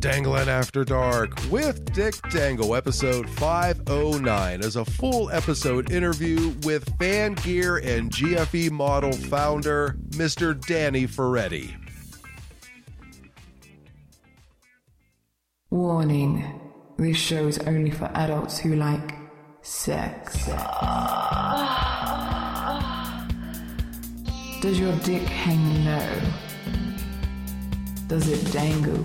Dangling After Dark with Dick Dangle, episode 509, is a full episode interview with Fan Gear and GFE model founder, Mr. Danny Ferretti. Warning this show is only for adults who like sex. Does your dick hang low? Does it dangle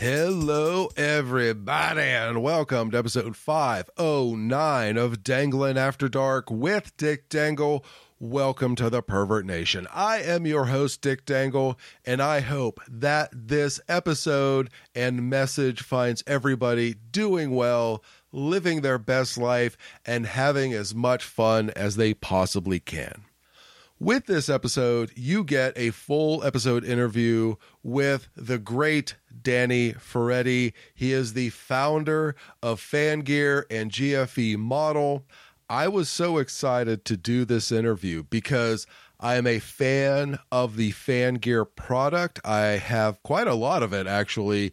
Hello, everybody, and welcome to episode 509 of Dangling After Dark with Dick Dangle. Welcome to the Pervert Nation. I am your host, Dick Dangle, and I hope that this episode and message finds everybody doing well, living their best life, and having as much fun as they possibly can. With this episode, you get a full episode interview with the great Danny Ferretti. He is the founder of Fangear and GFE Model. I was so excited to do this interview because I am a fan of the Fan Gear product. I have quite a lot of it actually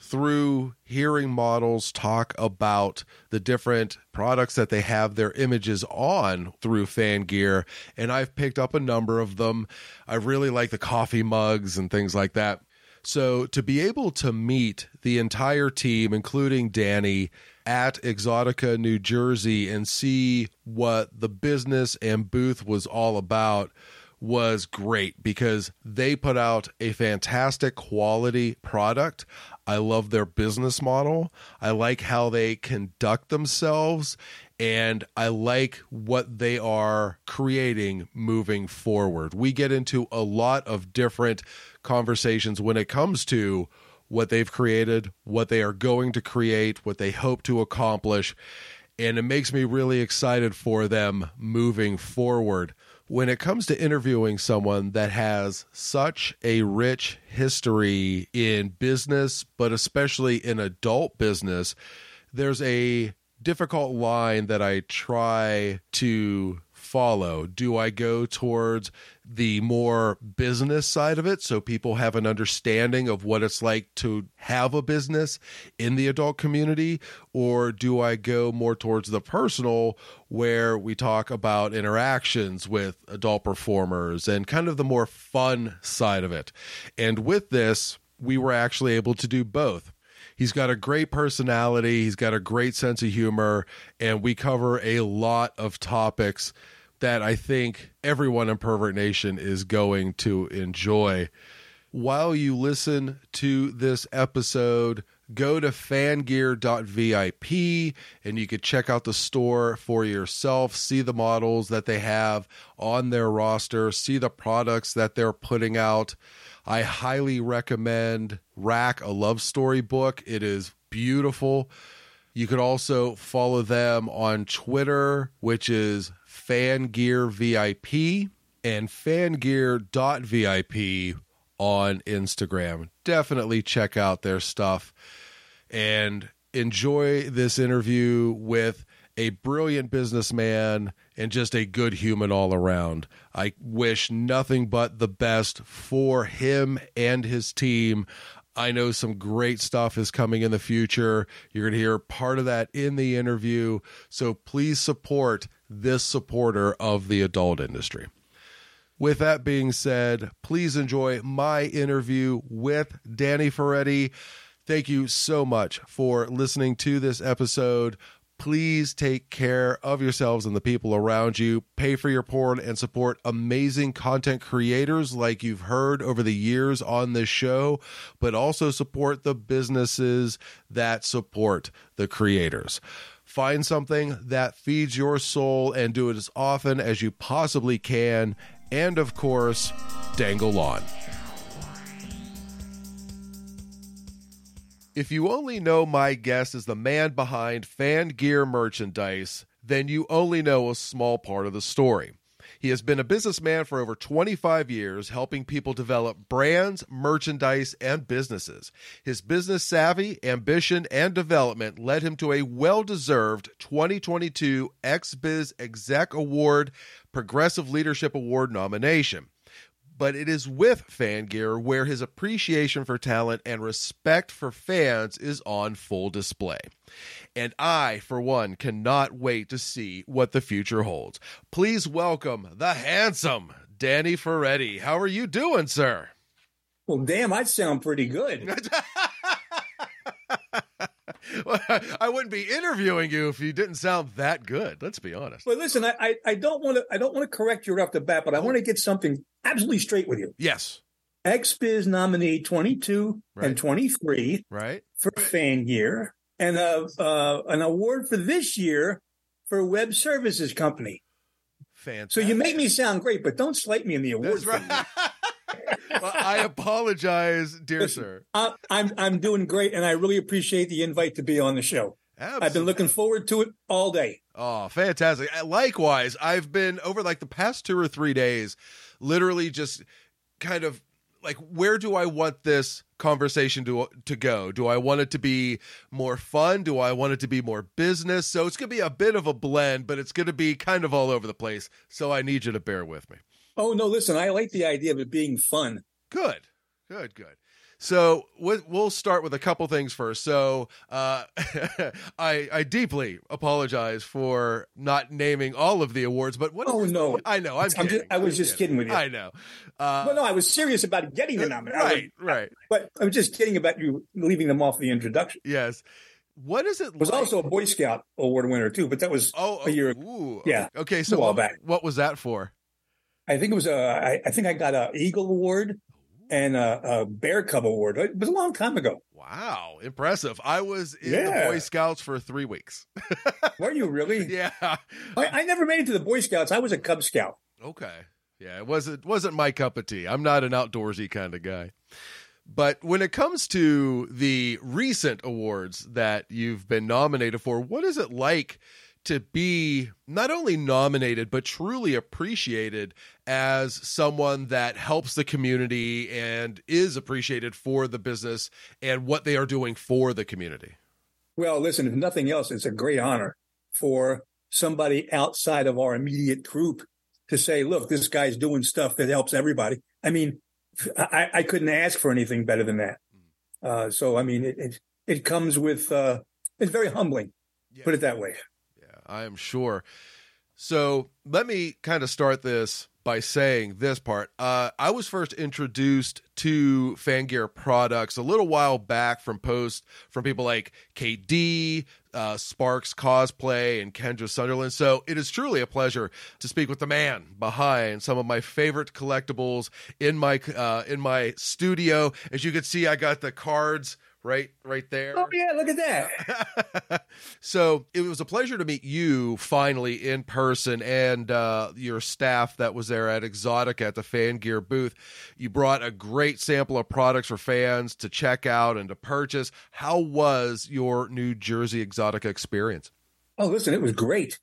through hearing models talk about the different products that they have their images on through fan gear and i've picked up a number of them i really like the coffee mugs and things like that so to be able to meet the entire team including danny at Exotica, New Jersey, and see what the business and booth was all about was great because they put out a fantastic quality product. I love their business model. I like how they conduct themselves and I like what they are creating moving forward. We get into a lot of different conversations when it comes to what they've created, what they are going to create, what they hope to accomplish. And it makes me really excited for them moving forward. When it comes to interviewing someone that has such a rich history in business, but especially in adult business, there's a difficult line that I try to follow? Do I go towards the more business side of it so people have an understanding of what it's like to have a business in the adult community? Or do I go more towards the personal where we talk about interactions with adult performers and kind of the more fun side of it? And with this, we were actually able to do both. He's got a great personality, he's got a great sense of humor, and we cover a lot of topics that I think everyone in Pervert Nation is going to enjoy. While you listen to this episode, go to fangear.vip and you can check out the store for yourself, see the models that they have on their roster, see the products that they're putting out. I highly recommend Rack, a love story book. It is beautiful. You could also follow them on Twitter, which is Fangear VIP and fangear.vip on Instagram. Definitely check out their stuff and enjoy this interview with a brilliant businessman and just a good human all around. I wish nothing but the best for him and his team. I know some great stuff is coming in the future. You're going to hear part of that in the interview. So please support this supporter of the adult industry. With that being said, please enjoy my interview with Danny Ferretti. Thank you so much for listening to this episode. Please take care of yourselves and the people around you. Pay for your porn and support amazing content creators like you've heard over the years on this show, but also support the businesses that support the creators. Find something that feeds your soul and do it as often as you possibly can. And of course, dangle on. If you only know my guest is the man behind fan gear merchandise, then you only know a small part of the story. He has been a businessman for over 25 years, helping people develop brands, merchandise, and businesses. His business savvy, ambition, and development led him to a well deserved 2022 XBiz Exec Award Progressive Leadership Award nomination but it is with Fangear where his appreciation for talent and respect for fans is on full display. And I, for one, cannot wait to see what the future holds. Please welcome the handsome Danny Ferretti. How are you doing, sir? Well, damn, I'd sound pretty good. I wouldn't be interviewing you if you didn't sound that good. Let's be honest. But listen, I, I, I don't want to I don't want to correct you right off the bat, but I want to oh. get something absolutely straight with you. Yes. XBiz nominee 22 Right. and 23 Right? for FanGear and uh, uh, an award for this year for web services company. So you make me sound great, but don't slight me in the awards. That's right. well, I apologize, dear Listen, sir. I, I'm I'm doing great, and I really appreciate the invite to be on the show. I've been looking forward to it all day. Oh, fantastic. Likewise, I've been over like the past two or three days, literally just kind of like, where do I want this conversation to to go? Do I want it to be more fun? Do I want it to be more business? So it's going to be a bit of a blend, but it's going to be kind of all over the place. So I need you to bear with me. Oh no, listen, I like the idea of it being fun. Good, good, good. So we- we'll start with a couple things first. So uh, I I deeply apologize for not naming all of the awards, but what? Oh, no. I know. I'm, I'm just- I was I'm just kidding with you. I know. Uh, Well, no, I was serious about getting the nomination. I was- right, right. But I'm just kidding about you leaving them off the introduction. Yes. What is it? I was like- also a Boy Scout award winner too, but that was oh a year. Ooh, Yeah, Okay. So what, back. what was that for? I think it was a. I, I think I got a Eagle Award and a, a Bear Cub Award. It was a long time ago. Wow, impressive! I was in the Boy Scouts for three weeks. Were you really? yeah. I, I never made it to the Boy Scouts. I was a Cub Scout. Okay. Yeah, it wasn't wasn't my cup of tea. I'm not an outdoorsy kind of guy. But when it comes to the recent awards that you've been nominated for, what is it like to be not only nominated but truly appreciated as someone that helps the community and is appreciated for the business and what they are doing for the community? Well, listen, if nothing else, it's a great honor for somebody outside of our immediate group to say, look, this guy's doing stuff that helps everybody. I mean, I, I couldn't ask for anything better than that. Uh, so, I mean, it, it, it comes with, uh, it's very humbling, Yeah. put it that way. I am sure. So let me kind of start this by saying this part. Uh, I was first introduced to Fangear products a little while back from posts from people like KD, uh, Sparks Cosplay, and Kendra Sunderland. So it is truly a pleasure to speak with the man behind some of my favorite collectibles in my uh, in my studio. As you can see, I got the cards right right there. Oh, yeah, look at that. so it was a pleasure to meet you finally in person and uh, your staff that was there at Exotica at the Fan Gear booth. You brought a great sample of products for fans to check out and to purchase. How was your New Jersey Exotica experience? Oh, listen, it was great.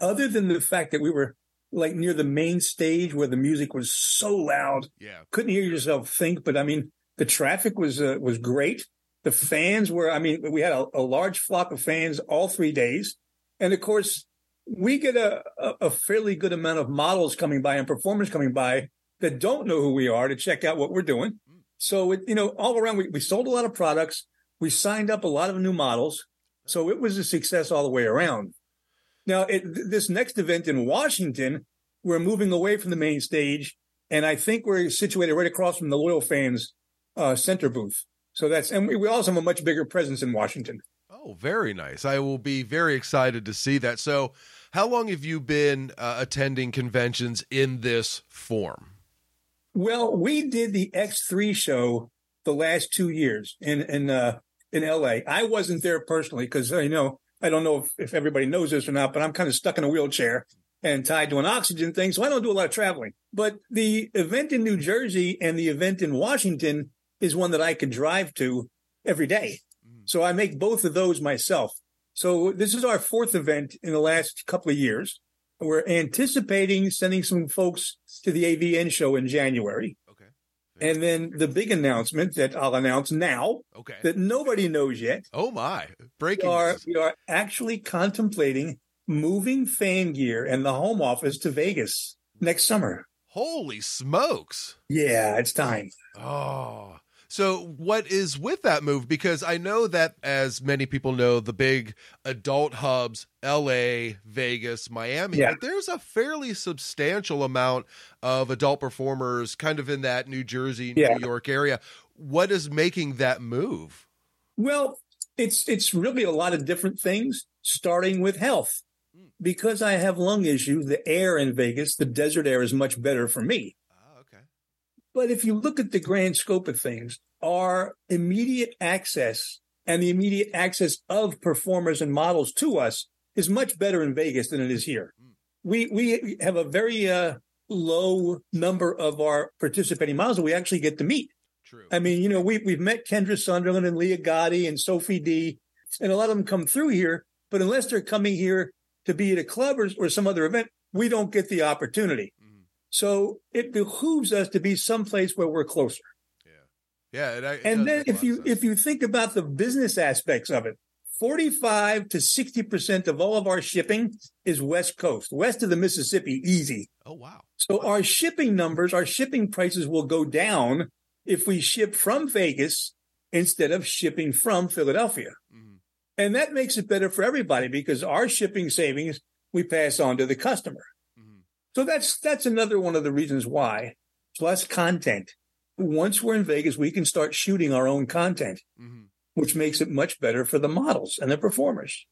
Other than the fact that we were like near the main stage where the music was so loud, Yeah. couldn't hear yourself think. But I mean, the traffic was uh, was great. The fans were, I mean, we had a, a large flock of fans all three days, and of course, we get a, a, fairly good amount of models coming by and performers coming by that don't know who we are to check out what we're doing. So, it, you know, all around, we, we sold a lot of products. We signed up a lot of new models. So it was a success all the way around. Now, it, this next event in Washington, we're moving away from the main stage, and I think we're situated right across from the Loyal Fans uh, center booth. So that's, and we, we also have a much bigger presence in Washington. Oh, very nice. I will be very excited to see that. So, how long have you been uh, attending conventions in this form? Well, we did the X3 show the last two years in in uh, in LA. I wasn't there personally because you know I don't know if, if everybody knows this or not, but I'm kind of stuck in a wheelchair and tied to an oxygen thing, so I don't do a lot of traveling. But the event in New Jersey and the event in Washington is one that I can drive to every day. Mm-hmm. So I make both of those myself. So this is our fourth event in the last couple of years. We're anticipating sending some folks to the AVN show in January. Okay. And then the big announcement that I'll announce now Okay. that nobody knows yet. oh my! We Breaking are, news. we are actually contemplating moving fan gear and the home office to Vegas next summer. Holy smokes! Yeah, it's time. Oh. So what is with that move? Because I know that as many people know, the big adult hubs, LA, Vegas, Miami, Yeah. but there's a fairly substantial amount of adult performers kind of in that New Jersey, Yeah. New York area. What is making that move? Well, it's it's really a lot of different things, starting with health. Hmm. Because I have lung issues, the air in Vegas, the desert air is much better for me. But if you look at the grand scope of things, our immediate access and the immediate access of performers and models to us is much better in Vegas than it is here. We we have a very uh, low number of our participating models that we actually get to meet. True. I mean, you know, we we've met Kendra Sunderland and Leah Gotti and Sophie Dee, and a lot of them come through here. But unless they're coming here to be at a club or, or some other event, we don't get the opportunity. Mhm. So it behooves us to be someplace where we're closer. Yeah. Yeah. And, it And then if you if you think about the business aspects of it, 45 to 60% of all of our shipping is West Coast, west of the Mississippi, easy. oh wow. So our shipping numbers, our shipping prices will go down if we ship from Vegas instead of shipping from Philadelphia. Mhm. And that makes it better for everybody because our shipping savings we pass on to the customer. So that's that's another one of the reasons why. Plus content. Once we're in Vegas, we can start shooting our own content, Mhm. which makes it much better for the models and the performers.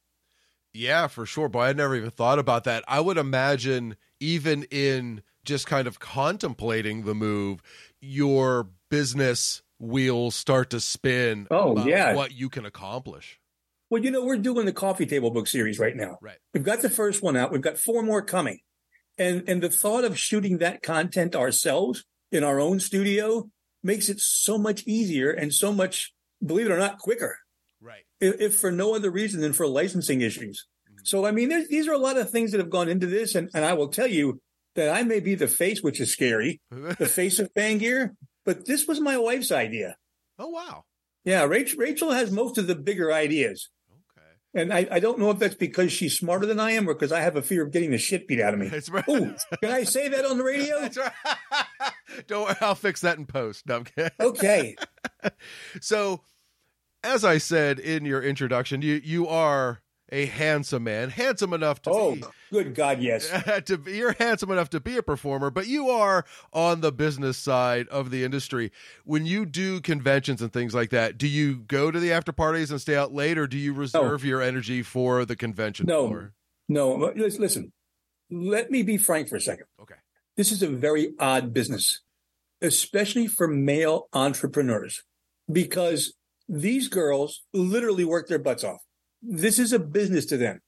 Yeah, for sure. But I never even thought about that. I would imagine, even in just kind of contemplating the move, your business wheels start to spin. Oh, about yeah. what you can accomplish. Well, you know, we're doing the coffee table book series right now. Right. We've got the first one out. We've got four more coming. And and the thought of shooting that content ourselves in our own studio makes it so much easier and so much, believe it or not, quicker. Right. if, if for no other reason than for licensing issues. Mm-hmm. So, I mean, there's, these are a lot of things that have gone into this. And, and I will tell you that I may be the face, which is scary, the face of FanGear, but this was my wife's idea. oh wow. Yeah, Rachel, Rachel has most of the bigger ideas. And I, I don't know if that's because she's smarter than I am or because I have a fear of getting the shit beat out of me. That's right. Oh, can I say that on the radio? That's right. Don't worry, I'll fix that in post. No. Okay. So, as I said in your introduction, you you are a handsome man, handsome enough to Oh, be good God, yes. to be, you're handsome enough to be a performer, but you are on the business side of the industry. When you do conventions and things like that, do you go to the after parties and stay out late, or do you reserve your energy for the convention No. floor? No, listen, let me be frank for a second. Okay. This is a very odd business, especially for male entrepreneurs, because these girls literally work their butts off. This is a business to them.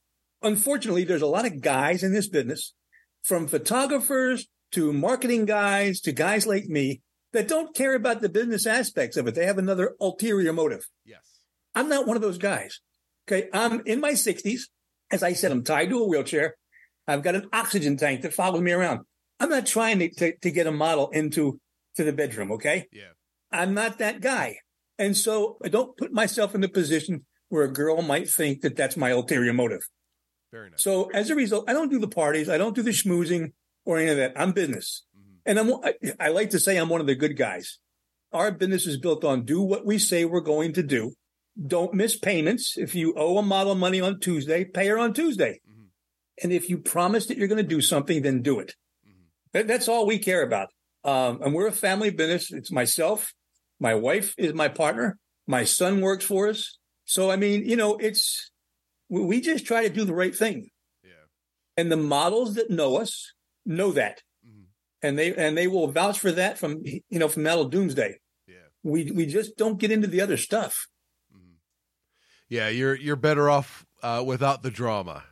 Unfortunately, there's a lot of guys in this business, from photographers to marketing guys to guys like me, that don't care about the business aspects of it. They have another ulterior motive. Yes. I'm not one of those guys. Okay. I'm in my 60s. As I said, I'm tied to a wheelchair. I've got an oxygen tank that follows me around. I'm not trying to, to, to get a model into to the bedroom. Okay. Yeah. I'm not that guy. And so I don't put myself in the position where a girl might think that that's my ulterior motive. Very nice. So as a result, I don't do the parties. I don't do the schmoozing or any of that. I'm business. Mhm. And I'm, I, I like to say I'm one of the good guys. Our business is built on do what we say we're going to do. Don't miss payments. If you owe a model money on Tuesday, pay her on Tuesday. Mhm. And if you promise that you're going to do something, then do it. Mhm. That, that's all we care about. Um, and we're a family business. It's myself. My wife is my partner. My son works for us. So, I mean, you know, it's, we just try to do the right thing. Yeah. And the models that know us know that. Mhm. And they, and they will vouch for that from, you know, from Metal Doomsday. Yeah. We, we just don't get into the other stuff. Mhm. Yeah. You're you're better off uh, without the drama.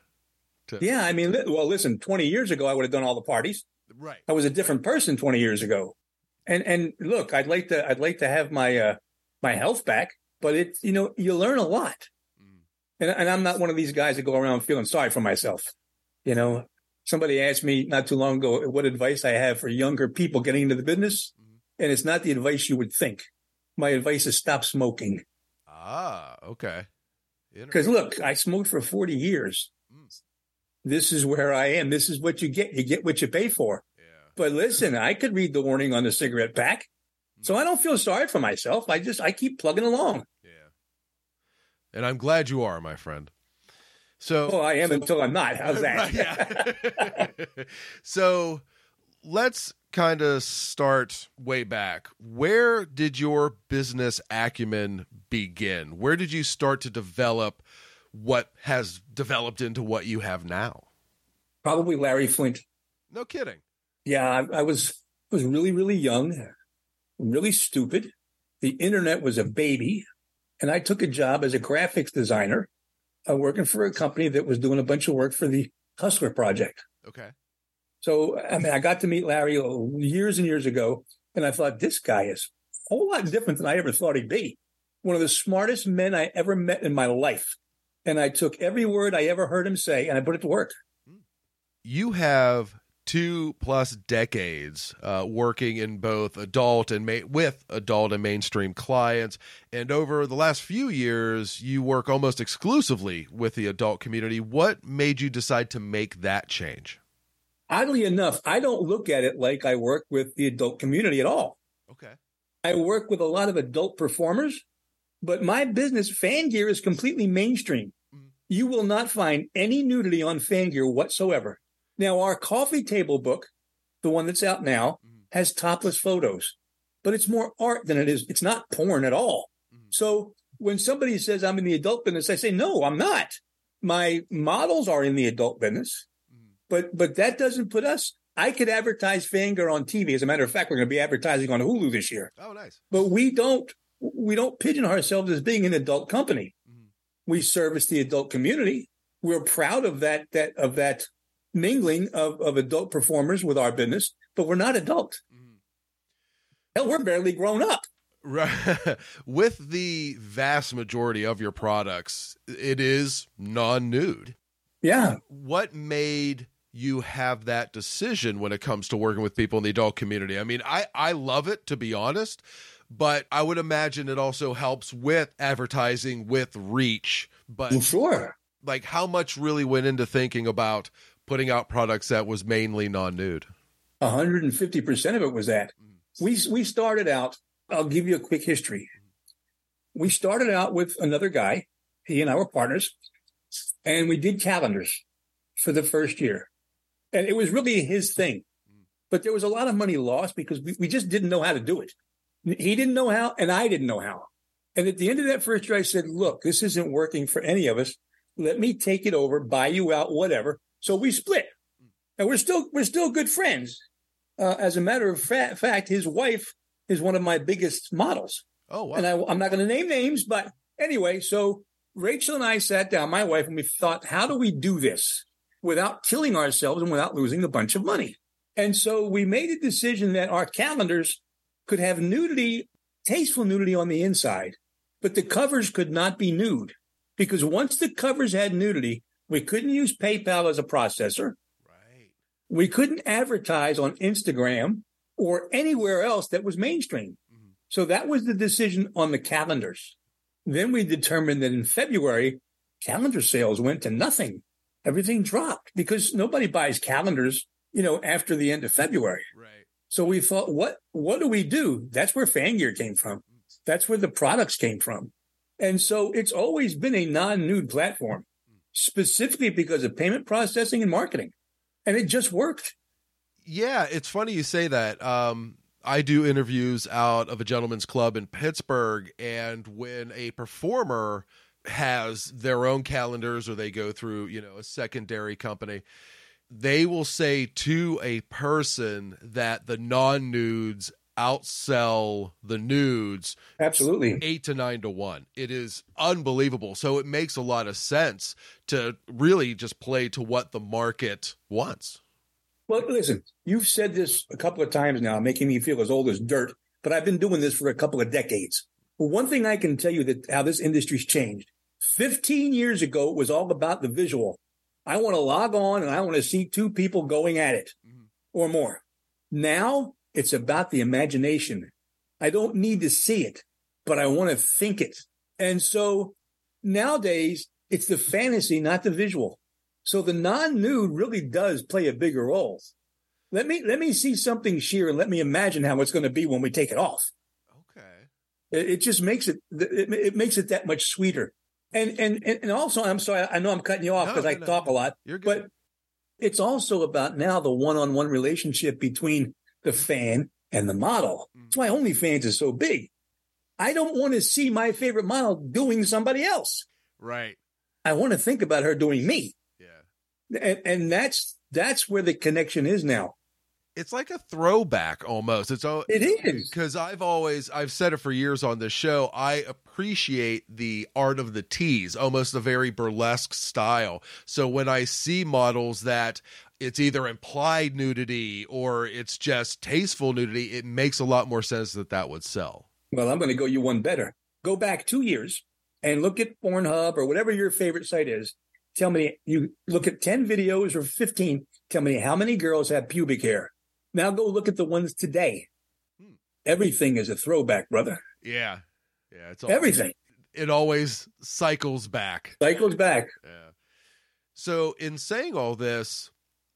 To, Yeah. I mean, well, listen, 20 years ago, I would have done all the parties. Right. I was a different person 20 years ago. And, and look, I'd like to, I'd like to have my, uh, my health back. But it, you know, you learn a lot. Mm. And, and I'm not one of these guys that go around feeling sorry for myself. You know, somebody asked me not too long ago what advice I have for younger people getting into the business. Mhm. And it's not the advice you would think. My advice is stop smoking. Ah, okay. Because look, I smoked for 40 years. Mm. This is where I am. This is what you get. You get what you pay for. yeah. But listen, I could read the warning on the cigarette pack. So I don't feel sorry for myself. I just, I keep plugging along. Yeah. And I'm glad you are, my friend. So Oh, I am until I'm not. How's that? Yeah. so let's kind of start way back. Where did your business acumen begin? Where did you start to develop what has developed into what you have now? Probably Larry Flynt. No kidding. Yeah, I, I was was really really young, really stupid. The internet was a baby, and I took a job as a graphics designer, uh, working for a company that was doing a bunch of work for the Hustler Project. Okay. So I mean, I got to meet Larry years and years ago, and I thought this guy is a whole lot different than I ever thought he'd be. One of the smartest men I ever met in my life, and I took every word I ever heard him say and I put it to work. You have two plus decades uh, working in both adult and ma- with adult and mainstream clients, and over the last few years, you work almost exclusively with the adult community. What made you decide to make that change? Oddly enough, I don't look at it like I work with the adult community at all. Okay. I work with a lot of adult performers, but my business, fan gear, is completely mainstream. Mhm. You will not find any nudity on fan gear whatsoever. Now, our coffee table book, the one that's out now, Mhm. has topless photos, but it's more art than it is. It's not porn at all. Mhm. So when somebody says I'm in the adult business, I say, no, I'm not. My models are in the adult business, Mhm. but but that doesn't put us. I could advertise FanGear on TV. As a matter of fact, we're going to be advertising on Hulu this year Oh, nice. but we don't we don't pigeon ourselves as being an adult company. Mhm. We service the adult community. We're proud of that that of that mingling of, of adult performers with our business, but we're not adult. Mhm. Hell, we're barely grown up. Right. With the vast majority of your products, it is non nude. Yeah. What made you have that decision when it comes to working with people in the adult community? I mean, I, I love it, to be honest, but I would imagine it also helps with advertising, with reach. But Sure. like, how much really went into thinking about putting out products that was mainly non nude? 150% of it was that. Mm-hmm. We we started out, I'll give you a quick history. We started out with another guy, he and I were partners, and we did calendars for the first year. And it was really his thing. Mm-hmm. But there was a lot of money lost because we, we just didn't know how to do it. He didn't know how, and I didn't know how. And at the end of that first year, I said, look, this isn't working for any of us. Let me take it over, buy you out, whatever. So we split. And we're still we're still good friends. Uh, as a matter of fa- fact, his wife is one of my biggest models. Oh, wow. And I, I'm not going to name names, but anyway, so Rachel and I sat down, my wife, and we thought, how do we do this without killing ourselves and without losing a bunch of money? And so we made a decision that our calendars could have nudity, tasteful nudity on the inside, but the covers could not be nude because once the covers had nudity, we couldn't use PayPal as a processor. right. We couldn't advertise on Instagram or anywhere else that was mainstream. Mhm. So that was the decision on the calendars. Then we determined that in February, calendar sales went to nothing. Everything dropped because nobody buys calendars, you know, after the end of February. Right. So we thought, what what do we do? That's where Fangear came from. That's where the products came from. And so it's always been a non-nude platform, specifically because of payment processing and marketing. And it just worked. Yeah, it's funny you say that. Um, I do interviews out of a gentleman's club in Pittsburgh, and when a performer has their own calendars or they go through, you know, a secondary company, they will say to a person that the non nudes outsell the nudes Absolutely. eight to nine to one. It is unbelievable. So it makes a lot of sense to really just play to what the market wants. Well, listen, you've said this a couple of times now, making me feel as old as dirt, but I've been doing this for a couple of decades. Well, one thing I can tell you that how this industry's changed. 15 years ago, it was all about the visual. I want to log on and I want to see two people going at it mm-hmm. or more. Now it's about the imagination. I don't need to see it, but I want to think it. And so nowadays it's the fantasy, not the visual. So the non-nude really does play a bigger role. Let me let me see something sheer and let me imagine how it's going to be when we take it off. Okay. It, it just makes it, it it makes it that much sweeter. And and and also, I'm sorry, I know I'm cutting you off because no, I no. talk a lot. You're good. But it's also about now the one-on-one relationship between the fan and the model. Mm. That's why OnlyFans is so big. I don't want to see my favorite model doing somebody else. Right. I want to think about her doing me. Yeah. And and that's that's where the connection is now it's like a throwback almost. It's all it is because I've always I've said it for years on this show. I appreciate the art of the tease, almost a very burlesque style. So when I see models that it's either implied nudity or it's just tasteful nudity, it makes a lot more sense that that would sell. Well, I'm going to go you one better. Go back two years and look at Pornhub or whatever your favorite site is. Tell me, you look at 10 videos or 15. Tell me how many girls have pubic hair now go look at the ones today. Hmm. Everything is a throwback, brother. Yeah. Yeah. It's all, everything. It always cycles back. Cycles back. Yeah. So, in saying all this,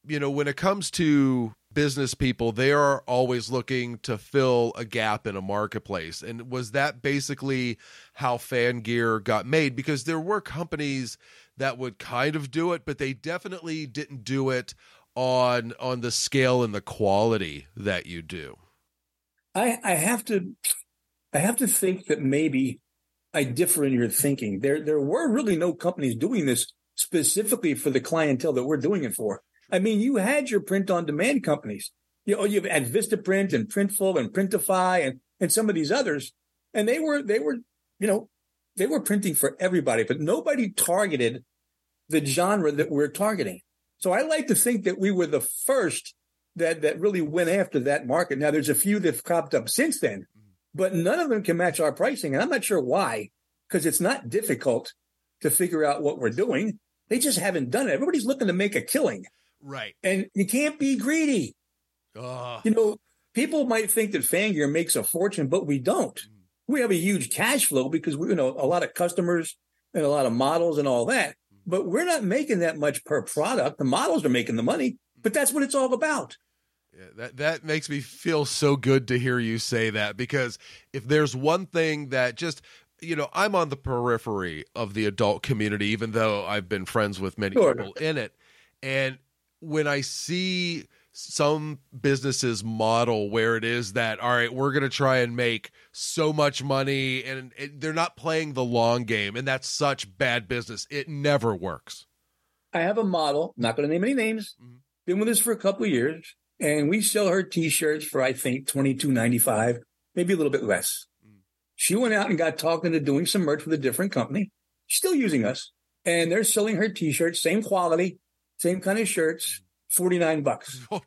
you know, when it comes to business people, they are always looking to fill a gap in a marketplace. And was that basically how fan gear got made? Because there were companies that would kind of do it, but they definitely didn't do it on on the scale and the quality that you do? I I have to I have to think that maybe I differ in your thinking. There there were really no companies doing this specifically for the clientele that we're doing it for. I mean, you had your print on demand companies. You know, you've had Vistaprint and Printful and Printify and and some of these others, and they were they were you know they were printing for everybody, but nobody targeted the genre that we're targeting. So I like to think that we were the first that that really went after that market. Now there's a few that've cropped up since then, mm-hmm. but none of them can match our pricing, and I'm not sure why, because it's not difficult to figure out what we're doing. They just haven't done it. Everybody's looking to make a killing, right? And you can't be greedy. Uh. You know, people might think that Fangear makes a fortune, but we don't. Mm. We have a huge cash flow because we, you know, a lot of customers and a lot of models and all that but we're not making that much per product. The models are making the money, but that's what it's all about. Yeah, that that makes me feel so good to hear you say that because if there's one thing that just you know I'm on the periphery of the adult community, even though I've been friends with many sure. people in it, and when I see some businesses model where it is that all right we're going to try and make so much money and it, they're not playing the long game and that's such bad business. It never works. I have a model not going to name any names. Mm-hmm. been with us for a couple of years and we sell her t-shirts for i think 22.95 maybe a little bit less. Mm-hmm. she went out and got talking to doing some merch with a different company. She's still using us and they're selling her t-shirts same quality same kind of shirts mm-hmm 49 bucks. Oh,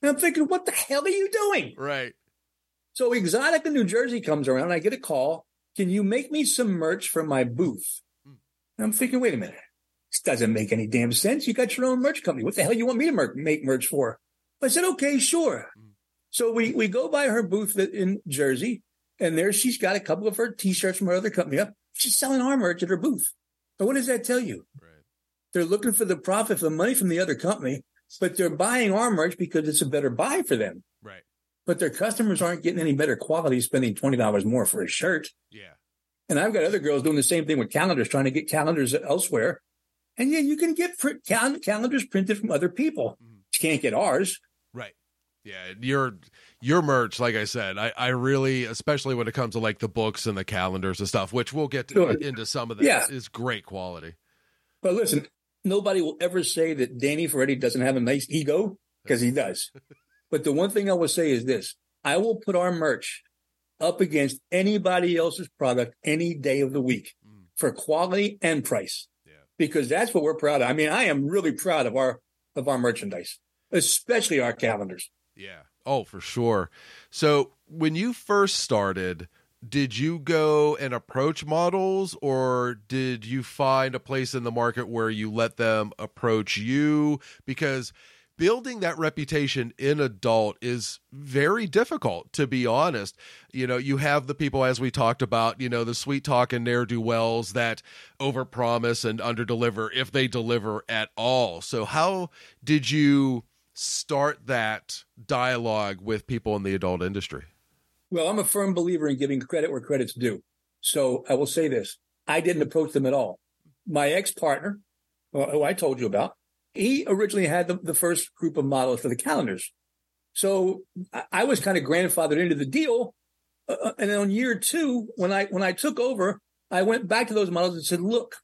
and I'm thinking, what the hell are you doing? Right. So Exotic in New Jersey comes around. I get a call. Can you make me some merch for my booth? Hmm. And I'm thinking, wait a minute. This doesn't make any damn sense. You got your own merch company. What the hell you want me to mer- make merch for? I said, okay, sure. Mm. So we, we go by her booth in Jersey and there she's got a couple of her t-shirts from her other company up. She's selling our merch at her booth. But what does that tell you? Right. They're looking for the profit, for the money from the other company, but they're buying our merch because it's a better buy for them. Right. But their customers aren't getting any better quality spending $20 more for a shirt. Yeah. And I've got other girls doing the same thing with calendars, trying to get calendars elsewhere. And yeah, you can get print, cal- calendars printed from other people. Mm-hmm. You can't get ours. Right. Yeah, your your merch, like I said, I, I really, especially when it comes to like the books and the calendars and stuff, which we'll get to, sure. into some of that, yeah. is great quality. But listen, nobody will ever say that Danny Ferretti doesn't have a nice ego because he does. but the one thing I will say is this I will put our merch up against anybody else's product any day of the week mm. for quality and price. Yeah. Because that's what we're proud of. I mean, I am really proud of our of our merchandise, especially our calendars. Yeah. Oh, for sure. So when you first started did you go and approach models or did you find a place in the market where you let them approach you? Because building that reputation in adult is very difficult to be honest. You know you have the people as we talked about you know the sweet talk and ne'er-do-wells that overpromise and underdeliver if they deliver at all. So how did you start that dialogue with people in the adult industry well, I'm a firm believer in giving credit where credit's due. So I will say this I didn't approach them at all. My ex partner, who I told you about, he originally had the, the first group of models for the calendars. So I was kind of grandfathered into the deal. Uh, uh, and then on year two, when I when I took over, I went back to those models and said, "Look,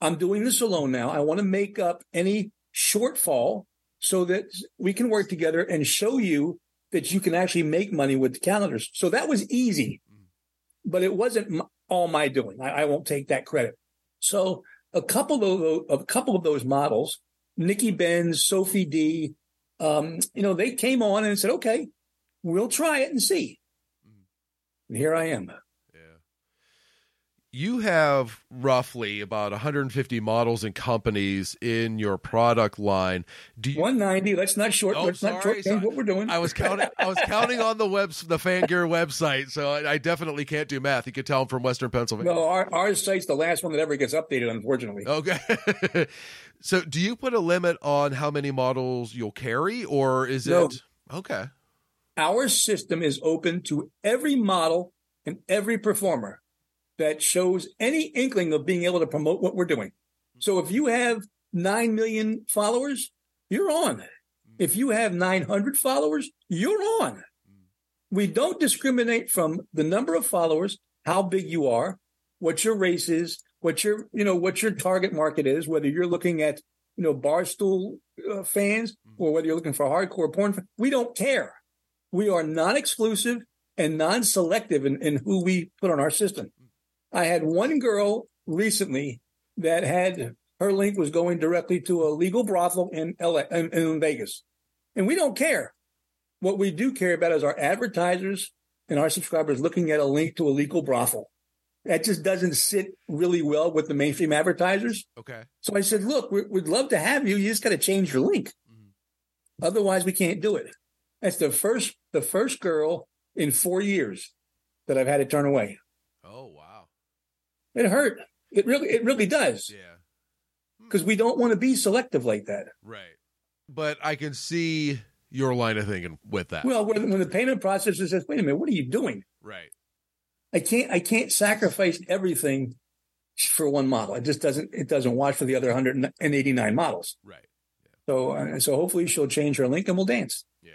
I'm doing this alone now. I want to make up any shortfall so that we can work together and show you that you can actually make money with the calendars. So that was easy, but it wasn't all my doing. I, I won't take that credit. So a couple of those, a couple of those models, Nikki Benz, Sophie Dee, um, you know, they came on and said, okay, we'll try it and see. And here I am you have roughly about 150 models and companies in your product line. Do you, 190? Let's not short. Oh, let's sorry, not short sorry. what we're doing. I was counting. I was counting on the webs, the Fangear website, so I, I, definitely can't do math. You can tell I'm from Western Pennsylvania. No, our, our site's the last one that ever gets updated, unfortunately. Okay. so, do you put a limit on how many models you'll carry, or is no. it okay? Our system is open to every model and every performer that shows any inkling of being able to promote what we're doing. Mm-hmm. So if you have 9 million followers, you're on. Mm-hmm. If you have 900 followers, you're on. Mm-hmm. We don't discriminate from the number of followers, how big you are, what your race is, what your, you know, what your target market is, whether you're looking at, you know, barstool uh, fans or whether you're looking for hardcore porn. We don't care. We are non-exclusive and non-selective in, in who we put on our system. I had one girl recently that had her link was going directly to a legal brothel in LA in, in Vegas. And we don't care. What we do care about is our advertisers and our subscribers looking at a link to a legal brothel. That just doesn't sit really well with the mainstream advertisers. Okay. So I said, look, we'd love to have you. You just got to change your link. Mm-hmm. Otherwise, we can't do it. That's the first the first girl in four years that I've had to turn away. It hurt. It really, it really does. Yeah. Because we don't want to be selective like that. Right. But I can see your line of thinking with that. Well, when, when the payment processor says, "Wait a minute, what are you doing?" Right. I can't. I can't sacrifice everything for one model. It just doesn't. It doesn't wash for the other 189 models. Right. Yeah. So, uh, so hopefully she'll change her link and we'll dance. Yeah.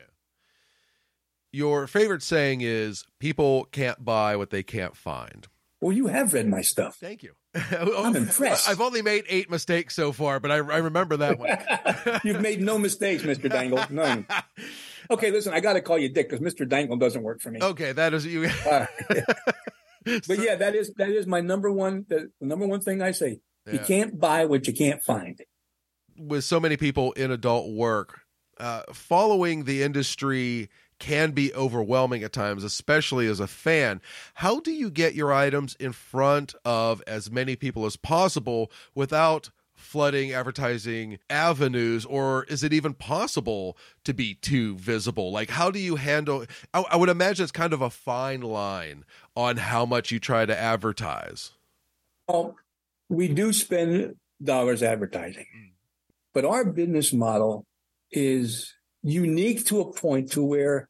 Your favorite saying is, "People can't buy what they can't find." Well, you have read my stuff. Thank you. I'm impressed. I've only made eight mistakes so far, but I, I remember that one. You've made no mistakes, Mr. Dangle. None. Okay, listen, I got to call you Dick because Mr. Dangle doesn't work for me. Okay, that is you. uh, but yeah, that is that is my number one. The, the number one thing I say: yeah. you can't buy what you can't find. With so many people in adult work, uh, following the industry can be overwhelming at times, especially as a fan. How do you get your items in front of as many people as possible without flooding advertising avenues or is it even possible to be too visible like how do you handle I, I, would imagine it's kind of a fine line on how much you try to advertise well we do spend dollars advertising mm. but our business model is unique to a point to where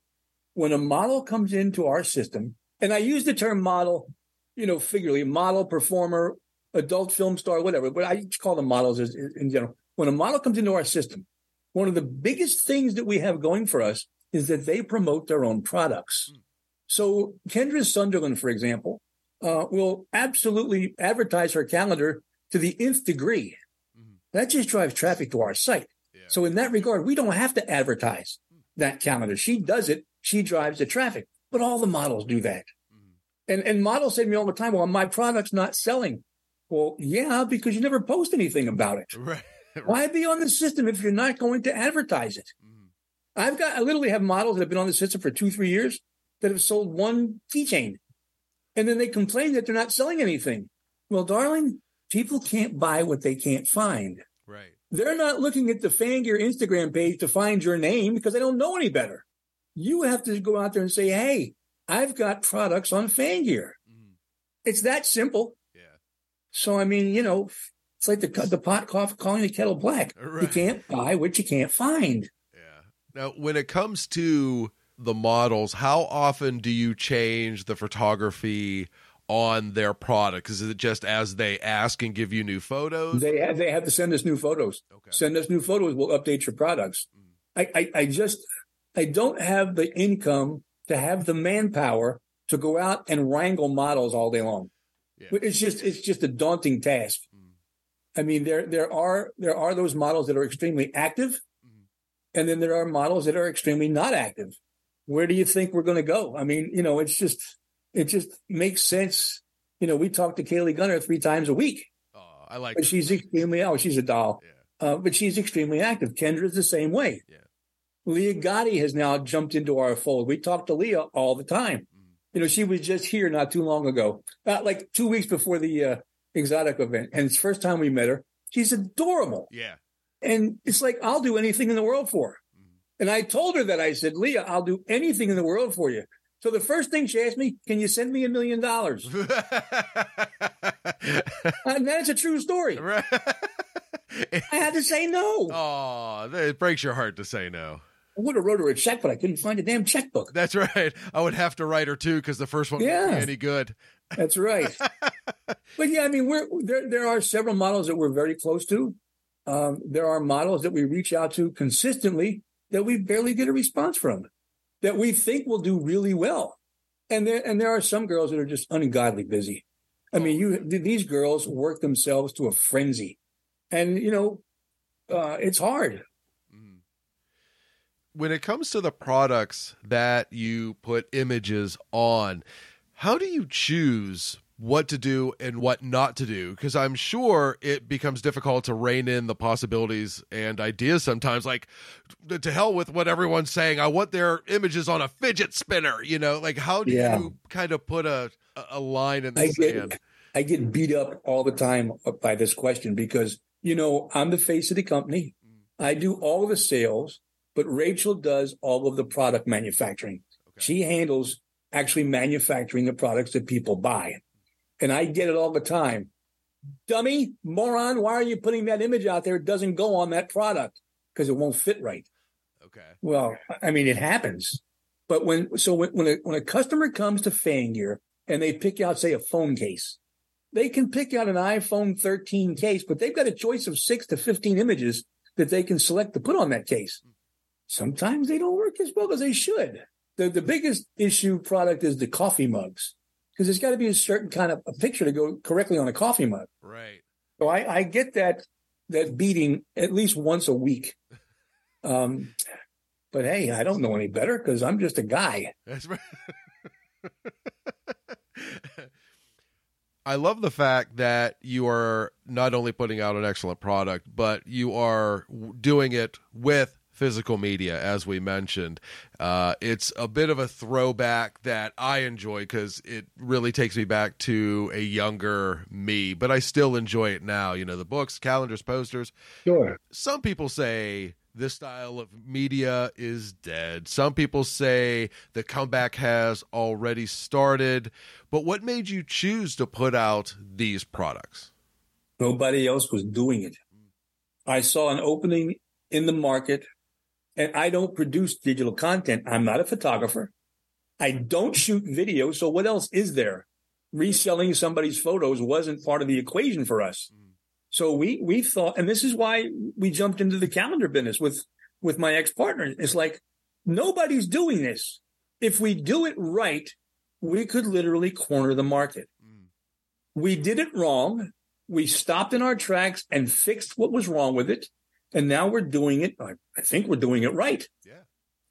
when a model comes into our system, and I use the term model, you know, figuratively, model, performer, adult film star, whatever, but I call them models in general. When a model comes into our system, one of the biggest things that we have going for us is that they promote their own products. Mm. So Kendra Sunderland, for example, uh, will absolutely advertise her calendar to the nth degree. Mm. That just drives traffic to our site. Yeah. So in that regard, we don't have to advertise mm. that calendar. She does it she drives the traffic. But all the models do that. Mm-hmm. And and models say to me all the time, well, my product's not selling. Well, yeah, because you never post anything about it. Right. Why be on the system if you're not going to advertise it? Mm-hmm. I've got I literally have models that have been on the system for two, three years that have sold one keychain. And then they complain that they're not selling anything. Well, darling, people can't buy what they can't find. Right. They're not looking at the Fangear Instagram page to find your name because they don't know any better. You have to go out there and say, hey, I've got products on FanGear. Mhm. It's that simple. Yeah. So, I mean, you know, it's like the, the pot cough calling the kettle black. You can't buy what you can't find. Yeah. Now, when it comes to the models, how often do you change the photography on their products? Is it just as they ask and give you new photos? They have, they have to send us new photos. okay. Send us new photos. We'll update your products. Mm. I, I, I just, I don't have the income to have the manpower to go out and wrangle models all day long. Yeah. It's just, it's just a daunting task. Mm. I mean, there, there are, there are those models that are extremely active. Mhm. And then there are models that are extremely not active. Where do you think we're going to go? I mean, you know, it's just, it just makes sense. You know, we talk to Kayley Gunner three times a week, Oh, I like but she's extremely, oh, she's a doll Yeah. uh, but she's extremely active. Kendra's the same way. Yeah. Leah Gotti has now jumped into our fold. We talk to Leah all the time. You know, she was just here not too long ago, uh, like two weeks before the uh, exotic event. And it's the first time we met her. She's adorable. Yeah. And it's like, I'll do anything in the world for her. Mm. And I told her that I said, Leah, I'll do anything in the world for you. So the first thing she asked me, can you send me a million dollars? And that's a true story. Right. I had to say no. oh, it breaks your heart to say no. I would have wrote her a check, but I couldn't find a damn checkbook. That's right. I would have to write her too because the first one wouldn't be any good. That's right. but yeah, I mean, we're there. There are several models that we're very close to. Um, there are models that we reach out to consistently that we barely get a response from, that we think will do really well, and there and there are some girls that are just ungodly busy. I mean, you these girls work themselves to a frenzy, and you know, uh, it's hard. Mm. When it comes to the products that you put images on, how do you choose what to do and what not to do? Because I'm sure it becomes difficult to rein in the possibilities and ideas sometimes. Like, to hell with what everyone's saying. I want their images on a fidget spinner. You know, like how do Yeah. you kind of put a a line in the I sand? get I get beat up all the time by this question because you know I'm the face of the company. I do all the sales, but Rachel does all of the product manufacturing. Okay. She handles actually manufacturing the products that people buy. And I get it all the time. Dummy, moron, why are you putting that image out there? It doesn't go on that product because it won't fit right. Okay. Well, I mean, it happens. But when so when when a, when a customer comes to FanGear and they pick out, say, a phone case, they can pick out an iPhone 13 case, but they've got a choice of six to 15 images that they can select to put on that case. Hmm. Sometimes they don't work as well as they should. The the biggest issue product is the coffee mugs because there's got to be a certain kind of a picture to go correctly on a coffee mug. Right. So I, I get that that beating at least once a week. Um, but hey, I don't know any better because I'm just a guy. That's right. I love the fact that you are not only putting out an excellent product, but you are doing it with physical media, as we mentioned. Uh, it's a bit of a throwback that I enjoy because it really takes me back to a younger me, but I still enjoy it now. You know, the books, calendars, posters Sure. some people say this style of media is dead. Some people say the comeback has already started. But what made you choose to put out these products? Nobody else was doing it. I saw an opening in the market, and I don't produce digital content. I'm not a photographer. I don't shoot video. So what else is there? Reselling somebody's photos wasn't part of the equation for us. Mm. So we we thought, and this is why we jumped into the calendar business with with my ex partner. It's like nobody's doing this. If we do it right, we could literally corner the market. Mm. We did it wrong. We stopped in our tracks and fixed what was wrong with it. And now we're doing it. I I think we're doing it right. Yeah.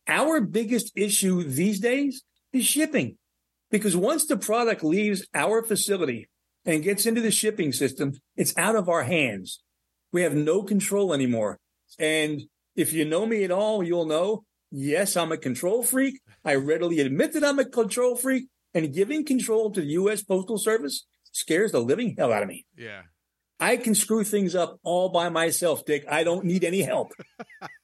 Our biggest issue these days is shipping because once the product leaves our facility and gets into the shipping system, it's out of our hands. We have no control anymore. And if you know me at all, you'll know, yes, I'm a control freak. I readily admit that I'm a control freak, And giving control to the U.S. Postal Service scares the living hell out of me. Yeah. I can screw things up all by myself, Dick. I don't need any help.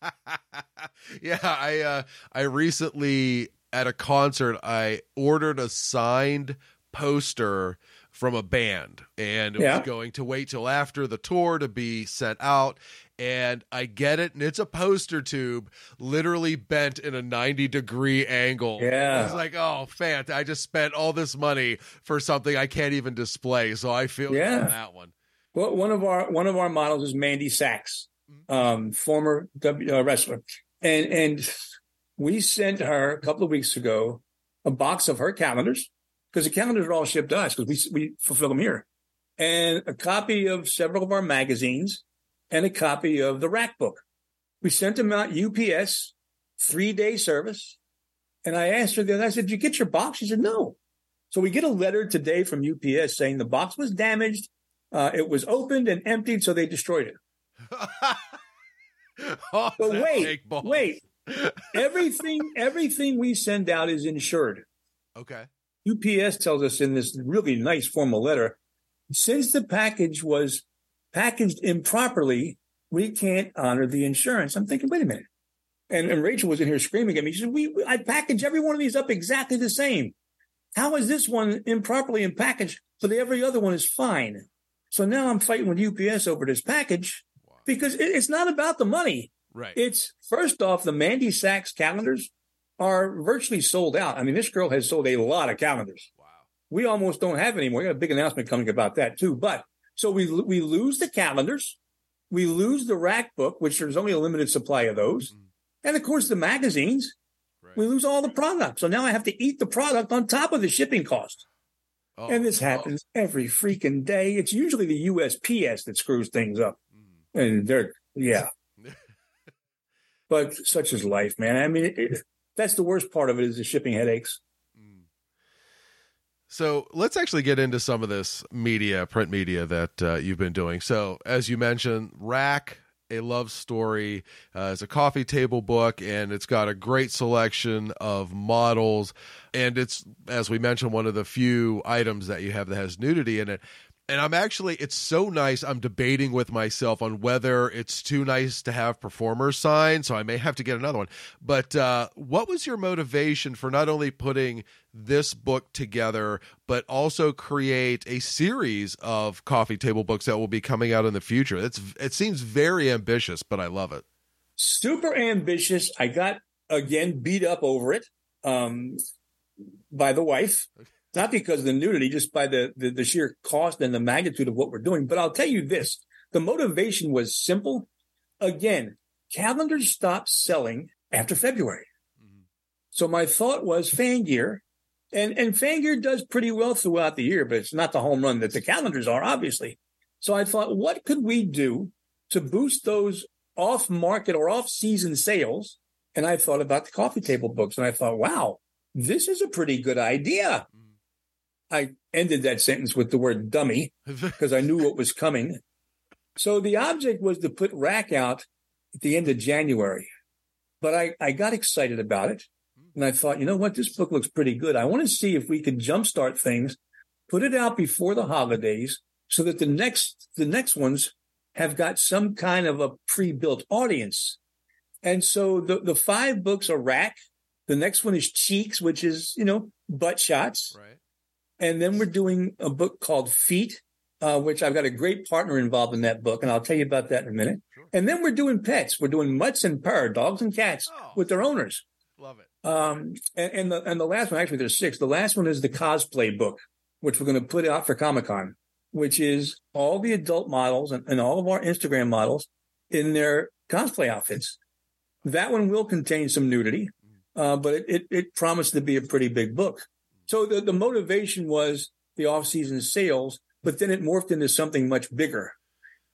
yeah, I uh, I recently at a concert I ordered a signed poster from a band and it Yeah. was going to wait till after the tour to be sent out and I get it and it's a poster tube literally bent in a 90 degree angle. Yeah. It's like, "Oh, fant, I just spent all this money for something I can't even display." So I feel Yeah. on that one. Well, one of our one of our models is Mandy Saccs, um, former w, uh, wrestler, and and we sent her a couple of weeks ago a box of her calendars because the calendars are all shipped to us because we we fulfill them here, and a copy of several of our magazines and a copy of the Rack book. We sent them out UPS, three day service, and I asked her then I said, "Did you get your box?" She said, "No." So we get a letter today from UPS saying the box was damaged. Uh, it was opened and emptied, so they destroyed it. oh, But wait, wait. Everything, everything we send out is insured. Okay. UPS tells us in this really nice formal letter, since the package was packaged improperly, we can't honor the insurance. I'm thinking, wait a minute. And, and Rachel was in here screaming at me. She said, we, I package every one of these up exactly the same. How is this one improperly in package, but every other one is fine? So now I'm fighting with UPS over this package Wow. because it, it's not about the money. Right. It's first off, the Mandy Saccs calendars are virtually sold out. I mean, this girl has sold a lot of calendars. wow. We almost don't have any more. We got a big announcement coming about that too. But so we we lose the calendars, we lose the rack book, which there's only a limited supply of those, Mhm. and of course the magazines. Right. We lose all the product. So now I have to eat the product on top of the shipping cost. Oh, And this oh. happens every freaking day. It's usually the USPS that screws things up. Mm. And they're, yeah. but such is life, man. I mean, it, it, that's the worst part of it is the shipping headaches. Mm. So let's actually get into some of this media, print media that uh, you've been doing. So, as you mentioned, Rack, a love story, uh, is a coffee table book, and it's got a great selection of models. And it's, as we mentioned, one of the few items that you have that has nudity in it. And I'm actually, it's so nice. I'm debating with myself on whether it's too nice to have performer sign, so I may have to get another one. But uh, what was your motivation for not only putting this book together, but also create a series of coffee table books that will be coming out in the future? It's it seems very ambitious, but I love it. Super ambitious. I got again beat up over it um, by the wife, not because of the nudity, just by the, the the sheer cost and the magnitude of what we're doing. But I'll tell you this: the motivation was simple. Again, calendars stopped selling after February. Mm-hmm. So my thought was FanGear, and and FanGear does pretty well throughout the year, but it's not the home run that the calendars are, obviously. So I thought, what could we do to boost those off market or off season sales? And I thought about the coffee table books, and I thought, wow, this is a pretty good idea. Mm-hmm. I ended that sentence with the word dummy because I knew what was coming. So the object was to put Rack out at the end of January. But I, I got excited about it. And I thought, you know what? This book looks pretty good. I want to see if we can jumpstart things, put it out before the holidays so that the next, the next ones have got some kind of a pre-built audience. And so the, the five books are Rack. The next one is Cheeks, which is, you know, butt shots. right. And then we're doing a book called Feet, uh, which I've got a great partner involved in that book, and I'll tell you about that in a minute. Sure. And then we're doing pets. We're doing mutts and purr, dogs and cats Oh. with their owners. Love it. Um, and, and the and the last one, actually, there's six. The last one is the cosplay book, which we're going to put out for Comic Con, which is all the adult models and, and all of our Instagram models in their cosplay outfits. That one will contain some nudity, uh, but it, it, it promised to be a pretty big book. So the, the motivation was the off-season sales, but then it morphed into something much bigger.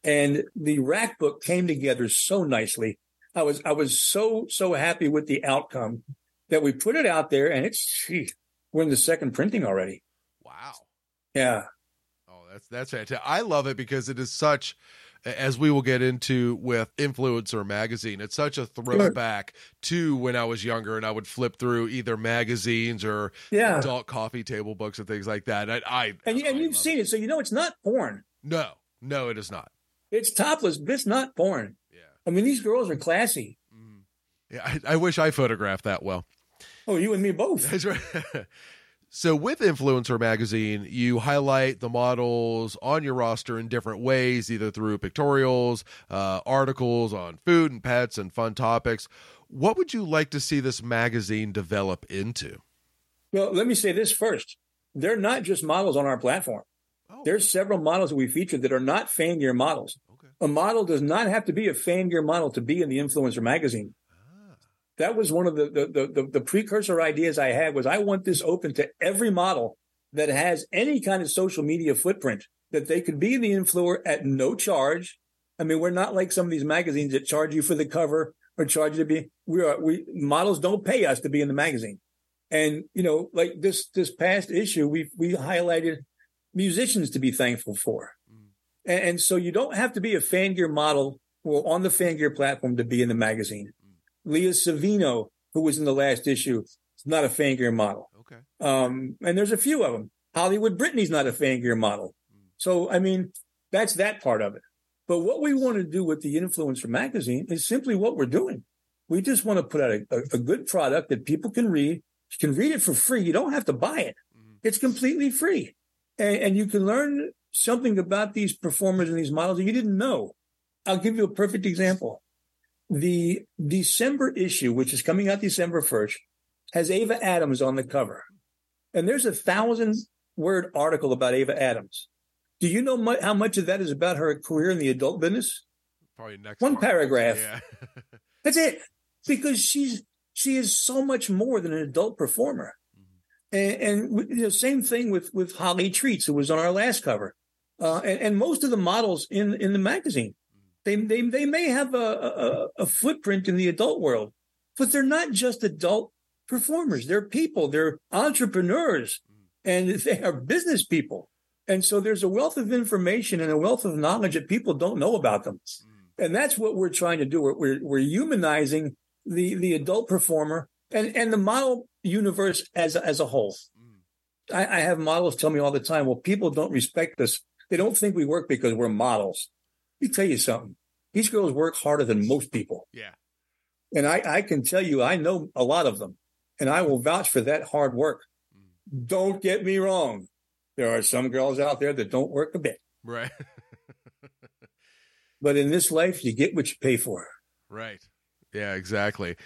And the rack book came together so nicely. I was I was so so happy with the outcome that we put it out there, and it's gee, we're in the second printing already. Wow. Yeah, Oh, that's that's fantastic. I love it because it is such as we will get into with influencer magazine it's such a throwback to when i was younger and i would flip through either magazines or Yeah. adult coffee table books and things like that i, I And, and I you've seen it, so you know it's not porn. no no it is not It's topless, but it's not porn. yeah I mean, these girls are classy. Mhm. yeah I, I wish i photographed that well Oh, you and me both. That's right. so with Influencer Magazine, you highlight the models on your roster in different ways, either through pictorials, uh, articles on food and pets and fun topics. What would you like to see this magazine develop into? Well, let me say this first. They're not just models on our platform. Oh, There's several models that we feature that are not FanGear models. okay. A model does not have to be a FanGear model to be in the influencer magazine. That was one of the the, the the the precursor ideas I had was I want this open to every model that has any kind of social media footprint that they could be in the influencer at no charge. I mean, we're not like some of these magazines that charge you for the cover or charge you to be. We are we models don't pay us to be in the magazine, and you know, like this this past issue, we we highlighted musicians to be thankful for, Mm. and, and so you don't have to be a FanGear model or on the FanGear platform to be in the magazine. Leah Savino, who was in the last issue, is not a FanGear model. okay. Um, and there's a few of them. Hollywood Brittany's not a FanGear model. So, I mean, that's that part of it. But what we want to do with the Influencer magazine is simply what we're doing. We just want to put out a, a, a good product that people can read. You can read it for free. You don't have to buy it. Mhm. It's completely free. And, and you can learn something about these performers and these models that you didn't know. I'll give you a perfect example. The December issue, which is coming out December 1st, has Ava Adams on the cover. And there's a thousand word article about Ava Adams. Do you know mu- how much of that is about her career in the adult business? Probably next One part. paragraph. Yeah. That's it. Because she's she is so much more than an adult performer. And, and the you know, same thing with with Holly Treats, who was on our last cover, uh, and, and most of the models in in the magazine, they they they may have a, a a footprint in the adult world, but they're not just adult performers. They're people. They're entrepreneurs, and they are business people. And so there's a wealth of information and a wealth of knowledge that people don't know about them and that's what we're trying to do. We're we're, we're humanizing the the adult performer and and the model universe as as a whole. Mm. I, I have models tell me all the time, well, people don't respect us. They don't think we work because we're models. Let me tell you something. These girls work harder than most people. Yeah. And I, I can tell you, I know a lot of them, and I will vouch for that hard work. Mm. Don't get me wrong. There are some girls out there that don't work a bit. Right. But in this life, you get what you pay for. right. Yeah, exactly.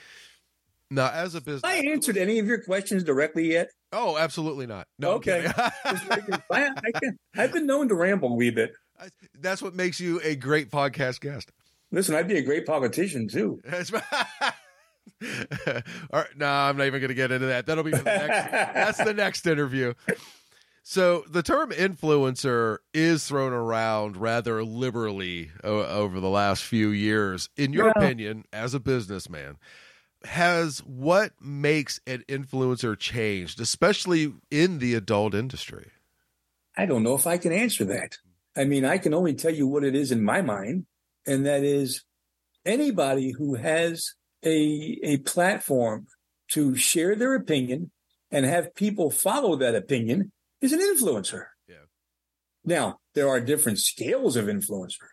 Now, as a business, I answered any of your questions directly yet? Oh, absolutely not. No. Okay. I, I can, I've been known to ramble a wee bit. That's what makes you a great podcast guest. Listen, I'd be a great politician too. All right, no, I'm not even going to get into that. That'll be for the next. that's the next interview. So the term influencer is thrown around rather liberally o- over the last few years. In your Yeah. opinion, as a businessman, has what makes an influencer changed, especially in the adult industry? I don't know if I can answer that. I mean, I can only tell you what it is in my mind, and that is anybody who has a a platform to share their opinion and have people follow that opinion is an influencer. Yeah. Now, there are different scales of influencer.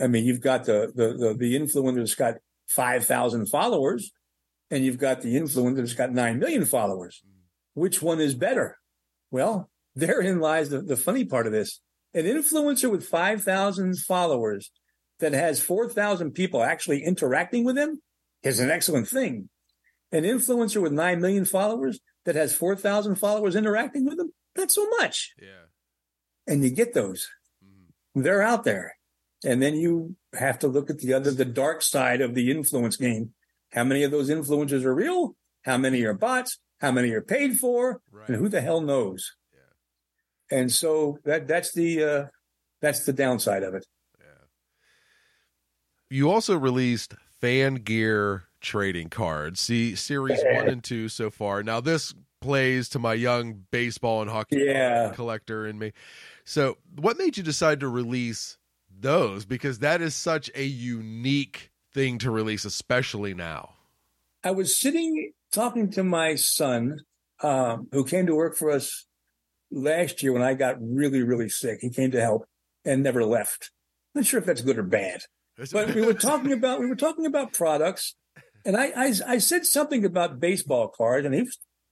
I mean, you've got the the the, the influencer that's got five thousand followers, and you've got the influencer that's got nine million followers. Mm-hmm. Which one is better? Well, therein lies the, the funny part of this. An influencer with 5,000 followers that has 4,000 people actually interacting with him is an excellent thing. An influencer with 9 million followers that has 4,000 followers interacting with him, not so much. Yeah. And you get those. Mm-hmm. They're out there. And then you have to look at the other, the dark side of the influence game. How many of those influencers are real? How many are bots? How many are paid for? Right. And who the hell knows? And so that that's the uh, that's the downside of it. Yeah. You also released FanGear trading cards. See series one and two so far. Now this plays to my young baseball and hockey Yeah. collector in me. So, what made you decide to release those? Because that is such a unique thing to release, especially now. I was sitting talking to my son, um, who came to work for us last year when I got really, really sick. He came to help and never left. Not sure if that's good or bad, but we were talking about we were talking about products, and I I, I said something about baseball cards, and he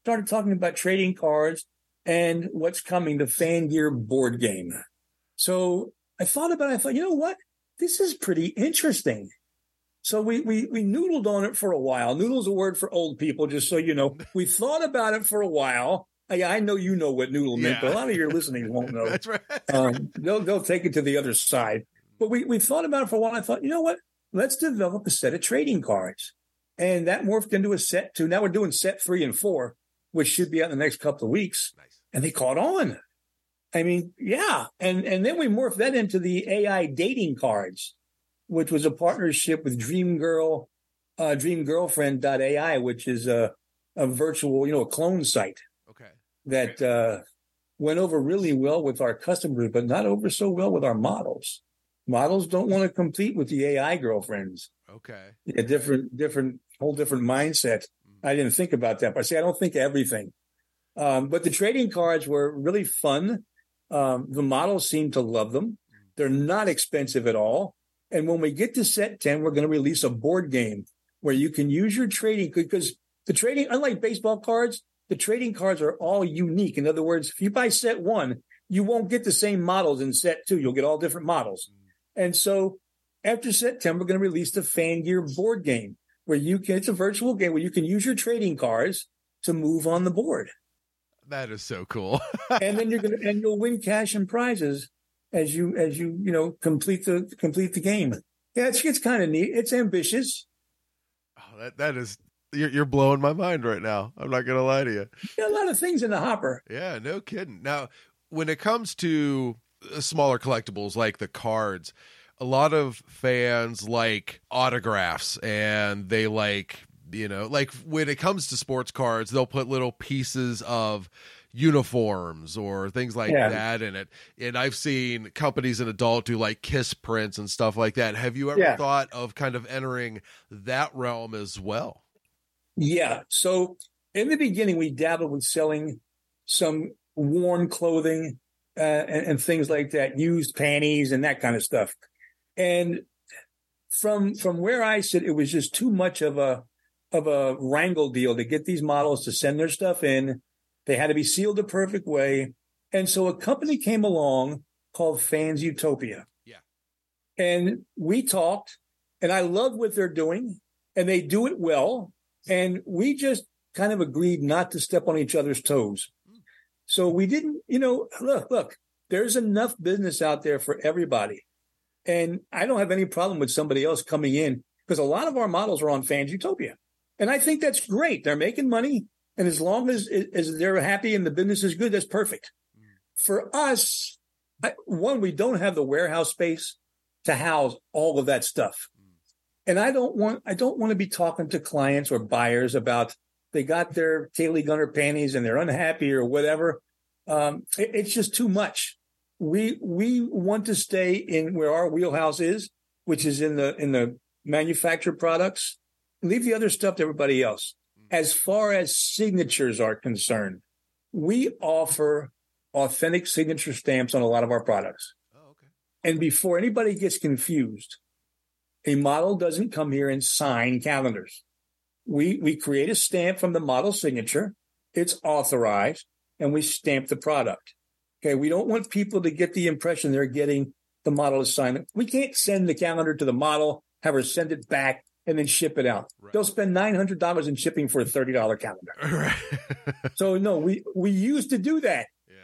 started talking about trading cards and what's coming, the FanGear board game. So I thought about it. I thought, you know what? This is pretty interesting. So we we we noodled on it for a while. Noodle's a word for old people, just so you know. We thought about it for a while. I, I know you know what noodle meant, but a lot of your listeners won't know. That's right. Um, they'll they'll take it to the other side. But we we thought about it for a while. I thought, you know what? Let's develop a set of trading cards, and that morphed into a set two. Now we're doing set three and four, which should be out in the next couple of weeks. Nice. And they caught on. I mean, yeah, and and then we morphed that into the AI dating cards, which was a partnership with Dream Girl, uh, DreamGirlfriend.ai, which is a a virtual, you know, a clone site. That uh, went over really well with our customers, but not over so well with our models. Models don't want to compete with the AI girlfriends. Okay. A different, different, whole different mindset. I didn't think about that, but I say I don't think everything. Um, but the trading cards were really fun. Um, the models seem to love them. They're not expensive at all. And when we get to set 10, we're going to release a board game where you can use your trading because the trading, unlike baseball cards, the trading cards are all unique. In other words, if you buy set one, you won't get the same models in set two. You'll get all different models. Mm-hmm. And so after September, we're going to release the FanGear board game where you can, it's a virtual game where you can use your trading cards to move on the board. That is so cool. and then you're going to, and you'll win cash and prizes as you, as you, you know, complete the, complete the game. Yeah, it's, it's kind of neat. It's ambitious. Oh, that that is you're, you're blowing my mind right now. I'm not gonna lie to you. A lot of things in the hopper. Yeah, no kidding. Now, when it comes to uh, smaller collectibles like the cards, a lot of fans like autographs and they like, you know, like when it comes to sports cards, they'll put little pieces of uniforms or things like Yeah. that in it. And I've seen companies in adult do like kiss prints and stuff like that. Have you ever Yeah. thought of kind of entering that realm as well? Yeah. So in the beginning, we dabbled with selling some worn clothing uh, and, and things like that, used panties and that kind of stuff. And from from where I sit, it was just too much of a of a wrangle deal to get these models to send their stuff in. They had to be sealed the perfect way. And so a company came along called Fans Utopia. Yeah. And we talked, and I love what they're doing, and they do it well. And we just kind of agreed not to step on each other's toes. So we didn't, you know, look, look, there's enough business out there for everybody. And I don't have any problem with somebody else coming in because a lot of our models are on Fans Utopia. And I think that's great. They're making money. And as long as, as they're happy and the business is good, that's perfect. Mm. For us, I, one, we don't have the warehouse space to house all of that stuff. And I don't want, I don't want to be talking to clients or buyers about they got their Kayley Gunner panties and they're unhappy or whatever. Um, it- it's just too much. We, we want to stay in where our wheelhouse is, which is in the, in the manufactured products. Leave the other stuff to everybody else. As far as signatures are concerned, we offer authentic signature stamps on a lot of our products. Oh, okay. And before anybody gets confused, a model doesn't come here and sign calendars. We we create a stamp from the model signature. It's authorized, and we stamp the product. Okay, we don't want people to get the impression they're getting the model assignment. We can't send the calendar to the model, have her send it back, and then ship it out. Right. They'll spend nine hundred dollars in shipping for a thirty dollar calendar. Right. So no, we we used to do that. yeah.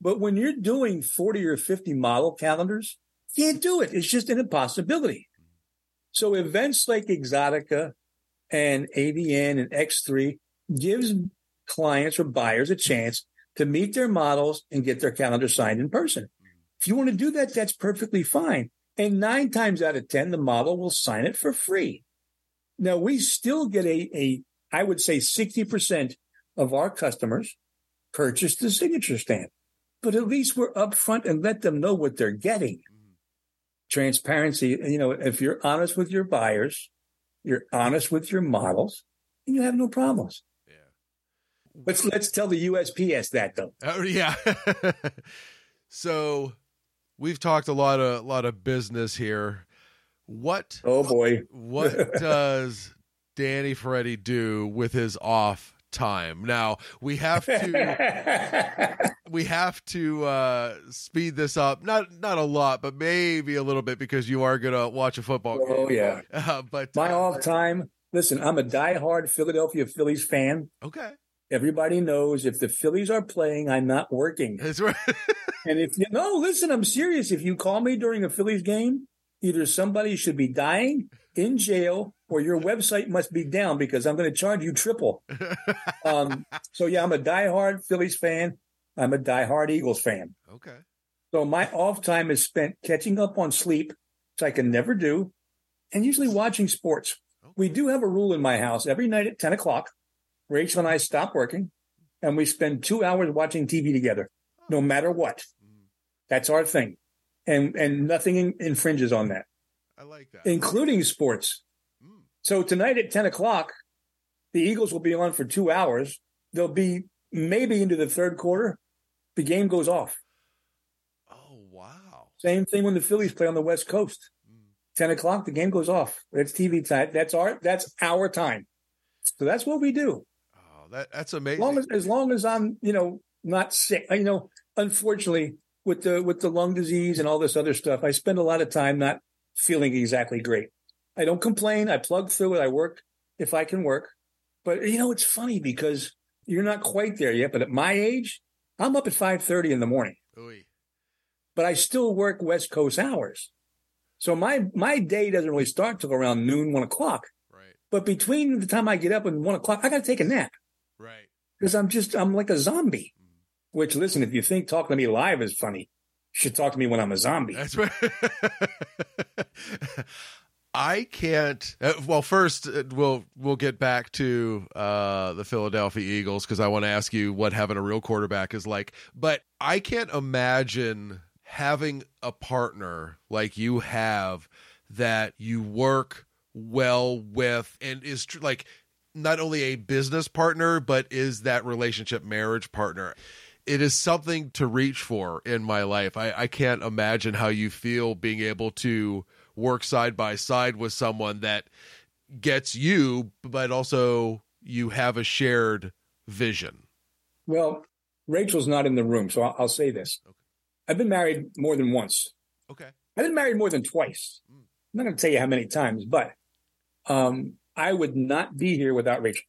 But when you're doing 40 or 50 model calendars, can't do it. It's just an impossibility. So events like Exotica and AVN and X3 gives clients or buyers a chance to meet their models and get their calendar signed in person. Mm. If you want to do that, that's perfectly fine. And nine times out of 10, the model will sign it for free. Now we still get a, a I would say 60% of our customers purchase the signature stamp. But at least we're upfront and let them know what they're getting. Transparency, you know, if you're honest with your buyers, you're honest with your models, and you have no problems. Yeah. Let's let's tell the USPS that though. Oh yeah. so we've talked a lot of lot of business here. What Oh boy. what does Danny Ferretti do with his off time? Now we have to we have to uh speed this up. Not not a lot, but maybe a little bit because you are gonna watch a football game. oh yeah. Uh, but My off time. Listen, I'm a diehard Philadelphia Phillies fan. okay. Everybody knows if the Phillies are playing, I'm not working. That's right. And if you no, listen, I'm serious. If you call me during a Phillies game, either somebody should be dying in jail or your website must be down because I'm going to charge you triple. Um, so yeah, I'm a diehard Phillies fan. I'm a diehard Eagles fan. okay. So my off time is spent catching up on sleep, which I can never do, and usually watching sports. We do have a rule in my house every night at 10 o'clock. Rachel and I stop working and we spend two hours watching TV together, no matter what. That's our thing. And, and nothing in, infringes on that, I like that. including sports. Mm. So tonight at 10 o'clock, the Eagles will be on for two hours. They'll be maybe into the third quarter. The game goes off. Oh wow. Same thing when the Phillies play on the West Coast. Mm. 10 o'clock, the game goes off. It's TV time. That's our that's our time. So that's what we do. Oh, that that's As amazing. long as as long as I'm, you know, not sick. You know, unfortunately, with the with the lung disease and all this other stuff, I spend a lot of time not feeling exactly great. I don't complain. I plug through it. I work if I can work. But you know, it's funny because you're not quite there yet. But at my age, I'm up at 5:30 in the morning. Oy. but I still work West Coast hours. So my my day doesn't really start till around noon, one o'clock. Right. But between the time I get up and one o'clock, I got to take a nap Right. because I'm just I'm like a zombie. Mm-hmm. Which listen, if you think talking to me live is funny, should talk to me when I'm a zombie. That's right. I can't. Uh, well, first uh, we'll we'll get back to uh, the Philadelphia Eagles because I want to ask you what having a real quarterback is like. But I can't imagine having a partner like you have that you work well with and is tr- like not only a business partner but is that relationship marriage partner it is something to reach for in my life. I, I can't imagine how you feel being able to work side by side with someone that gets you, but also you have a shared vision. Well, Rachel's not in the room, so I'll, I'll say this: Okay. I've been married more than once. Okay. I've been married more than twice. Mm. I'm not going to tell you how many times, but um, I would not be here without Rachel.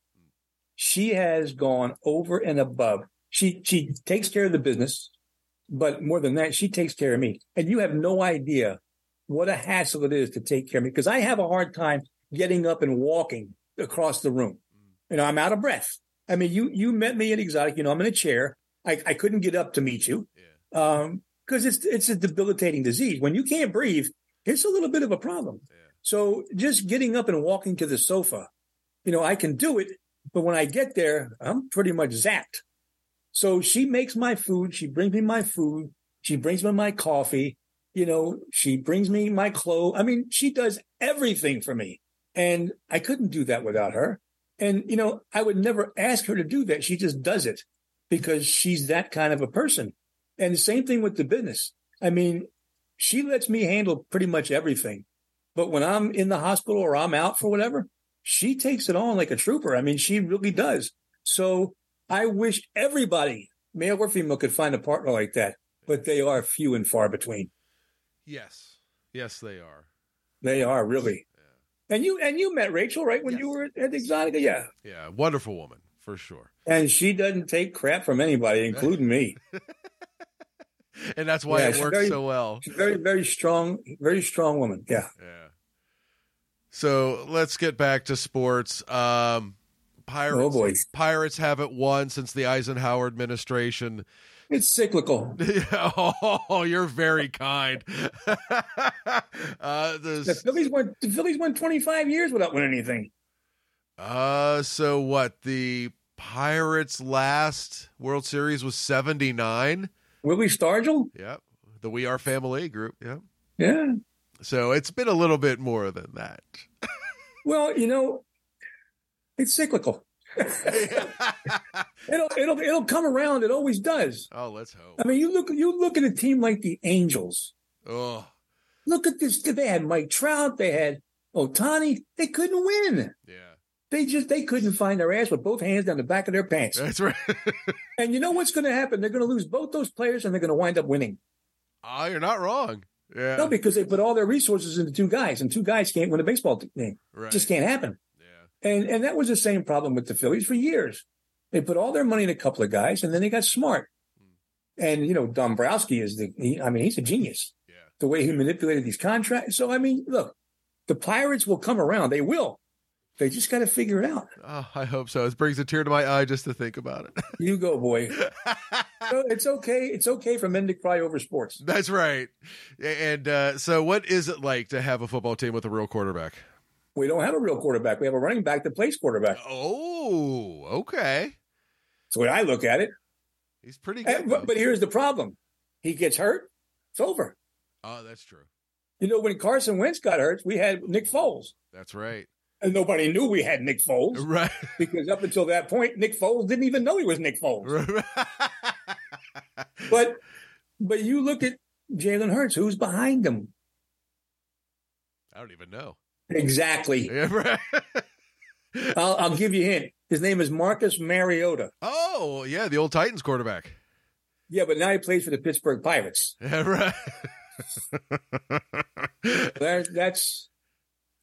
She has gone over and above. She she takes care of the business, but more than that, she takes care of me. And you have no idea what a hassle it is to take care of me because I have a hard time getting up and walking across the room. You know, I'm out of breath. I mean, you you met me at Exotic. You know, I'm in a chair. I, I couldn't get up to meet you Yeah. um, because it's it's a debilitating disease. When you can't breathe, it's a little bit of a problem. Yeah. So just getting up and walking to the sofa, you know, I can do it, but when I get there, I'm pretty much zapped. So she makes my food. She brings me my food. She brings me my coffee. You know, she brings me my clothes. I mean, she does everything for me. And I couldn't do that without her. And, you know, I would never ask her to do that. She just does it because she's that kind of a person. And the same thing with the business. I mean, she lets me handle pretty much everything. But when I'm in the hospital or I'm out for whatever, she takes it on like a trooper. I mean, she really does. So I wish everybody, male or female, could find a partner like that, but they are few and far between. Yes. Yes, they are. They are really. Yeah. And you and you met Rachel, right? When Yes. you were at Exotica, yeah. Yeah. Wonderful woman for sure. And she doesn't take crap from anybody, including me. And that's why Yeah, it works very- so well. She's very, very strong, very strong woman. Yeah. Yeah. So let's get back to sports. Um, Pirates. Oh, boy. Pirates haven't won since the Eisenhower administration. It's cyclical. oh, you're very kind. uh, The the, Phillies went the Phillies went 25 years without winning anything. uh, so what? The Pirates' last World Series was 79. Willie Stargell? Yep. The We Are Family group. Yep. Yeah. So it's been a little bit more than that. Well, you know, it's cyclical. it'll it'll it'll come around. It always does. oh, let's hope. I mean, you look you look at a team like the Angels. Oh, Look at this. They had Mike Trout. They had Ohtani. They couldn't win. yeah. They just they couldn't find their ass with both hands down the back of their pants. That's right. And you know what's going to happen? They're going to lose both those players, and they're going to wind up winning. oh, you're not wrong. Yeah. No, because they put all their resources into two guys, and two guys can't win a baseball game. right. Just can't happen. And and that was the same problem with the Phillies for years. They put all their money in a couple of guys, and then they got smart. And you know, Dombrowski is the. He, I mean, he's a genius. Yeah. The way he manipulated these contracts. So I mean, look, the Pirates will come around. They will. They just got to figure it out. Oh, I hope so. It brings a tear to my eye just to think about it. You go, boy. So it's okay. It's okay for men to cry over sports. That's right. And uh, so, what is it like to have a football team with a real quarterback? We don't have a real quarterback. We have a running back that plays quarterback. Oh, okay. The way I look at it. He's pretty And- good. but, but here's the problem: he gets hurt, it's over. oh, that's true. You know, when Carson Wentz got hurt, we had Nick Foles, That's right. and nobody knew we had Nick Foles Right. because up until that point, Nick Foles didn't even know he was Nick Foles. But but you look at Jalen Hurts, who's behind him? I don't even know. Exactly. Yeah, right. I'll, I'll give you a hint. His name is Marcus Mariota. Oh, yeah, the old Titans quarterback. Yeah, but now he plays for the Pittsburgh Pirates. Yeah, right. That, that's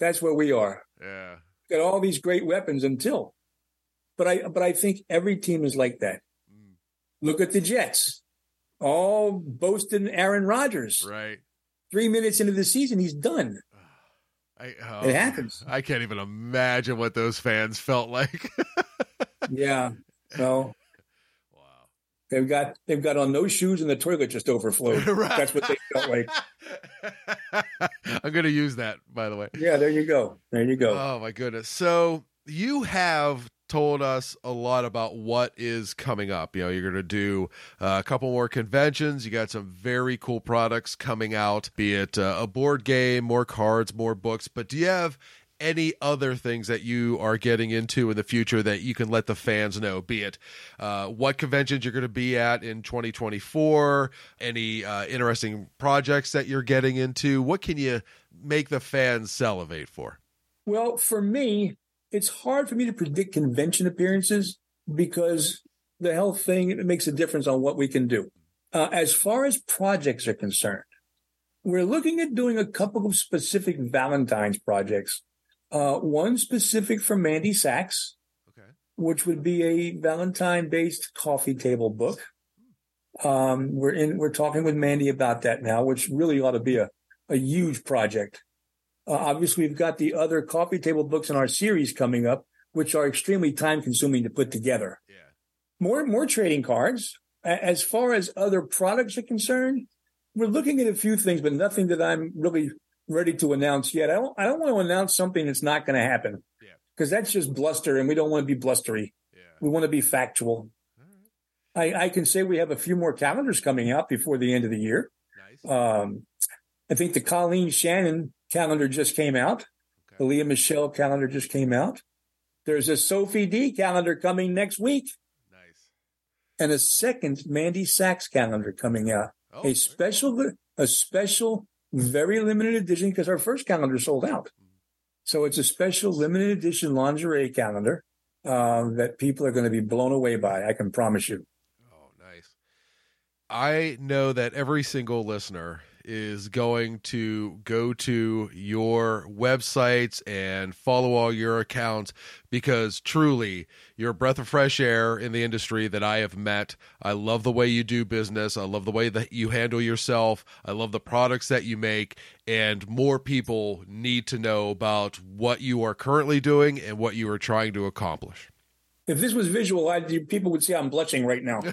that's where we are. yeah. Got all these great weapons until, but I but I think every team is like that. Mm, Look at the Jets, all boasting Aaron Rodgers. Right. Three minutes into the season, he's done. I, oh, It happens. I can't even imagine what those fans felt like. Yeah. No, wow. they've got they've got on no shoes and the toilet just overflowed. Right. That's what they felt like. I'm going to use that, by the way. Yeah, there you go. There you go. Oh my goodness. So you have told us a lot about what is coming up. You know, you're going to do uh, a couple more conventions. You got some very cool products coming out, be it uh, a board game, more cards, more books. But do you have any other things that you are getting into in the future that you can let the fans know? Be it uh, what conventions you're going to be at in 2024, any uh, interesting projects that you're getting into. What can you make the fans salivate for? Well, for me, it's hard for me to predict convention appearances because the health thing it makes a difference on what we can do. Uh, as far as projects are concerned, we're looking at doing a couple of specific Valentine's projects. Uh, one specific for Mandy Saccs, Okay. which would be a Valentine-based coffee table book. Um, we're in. We're talking with Mandy about that now, which really ought to be a, a huge project. Uh, obviously, we've got the other coffee table books in our series coming up, which are extremely time consuming to put together. Yeah. More, more trading cards. As far as other products are concerned, we're looking at a few things, but nothing that I'm really ready to announce yet. I don't, I don't want to announce something that's not going to happen Yeah. because that's just bluster and we don't want to be blustery. Yeah. We want to be factual. Right. I, I can say we have a few more calendars coming out before the end of the year. Nice. Um, I think the Colleen Shannon calendar just came out. Okay. The Leah Michelle calendar just came out. There's a Sophie Dee calendar coming next week Nice. and a second Mandy Saccs calendar coming out. Oh, a special, a special, very limited edition because our first calendar sold out. So it's a special limited edition lingerie calendar um, that people are going to be blown away by. I can promise you. Oh, nice. I know that every single listener is going to go to your websites and follow all your accounts because truly you're a breath of fresh air in the industry that I have met. I love the way you do business. I love the way that you handle yourself. I love the products that you make and more people need to know about what you are currently doing and what you are trying to accomplish. If this was visual, I, people would see I'm blushing right now.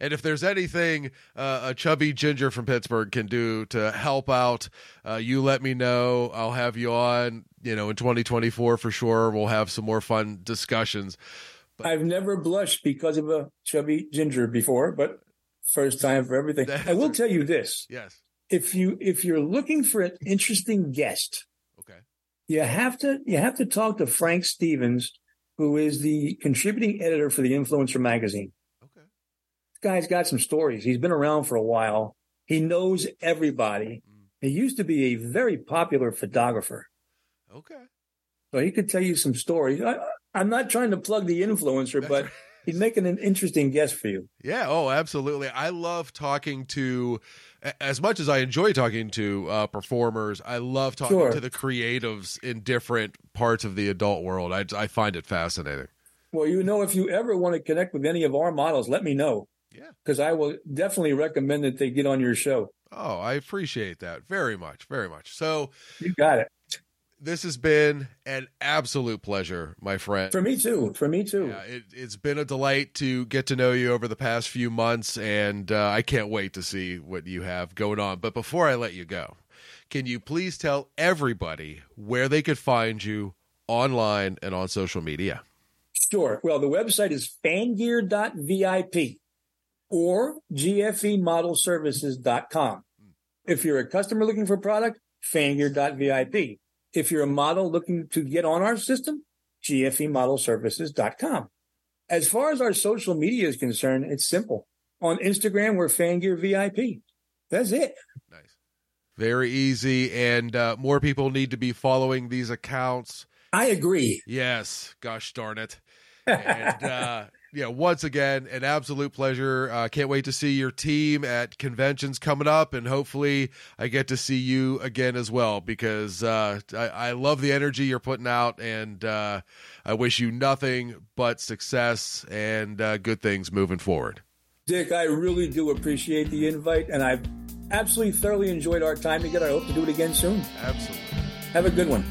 and if there's anything uh, a chubby ginger from Pittsburgh can do to help out, uh, you let me know. I'll have you on, you know, in 2024 for sure. We'll have some more fun discussions. But, I've never blushed because of a chubby ginger before, but first time for everything. I will tell you this. Yes. If you if you're looking for an interesting guest. You have to you have to talk to Frank Stevens, who is the contributing editor for the Influencer magazine. Okay. This guy's got some stories. He's been around for a while. He knows everybody. Mm. He used to be a very popular photographer. Okay. So he could tell you some stories. I, I'm not trying to plug the influencer, That's but right. he's making an interesting guest for you. Yeah. Oh, absolutely. I love talking to, as much as I enjoy talking to uh, performers, I love talking sure. to the creatives in different parts of the adult world. I, I find it fascinating. Well, you know, if you ever want to connect with any of our models, let me know. Yeah. Because I will definitely recommend that they get on your show. Oh, I appreciate that very much, very much. So you got it this has been an absolute pleasure, my friend. For me too. For me too. Yeah, it, has been a delight to get to know you over the past few months, and uh, I can't wait to see what you have going on. But before I let you go, can you please tell everybody where they could find you online and on social media? Sure. Well, the website is fangear.vip or gfemodelservices.com. If you're a customer looking for product, fangear.vip. If you're a model looking to get on our system, gfemodelservices.com. As far as our social media is concerned, it's simple. On Instagram, we're Fangear VIP. That's it. Nice. Very easy. And uh, more people need to be following these accounts. I agree. Yes. Gosh darn it. And uh, yeah, once again, an absolute pleasure. Uh, can't wait to see your team at conventions coming up, and hopefully, I get to see you again as well because uh, I, I, love the energy you're putting out, and uh, I wish you nothing but success and uh, good things moving forward. Dick, I really do appreciate the invite, and I've absolutely thoroughly enjoyed our time together. I hope to do it again soon. Absolutely. Have a good one.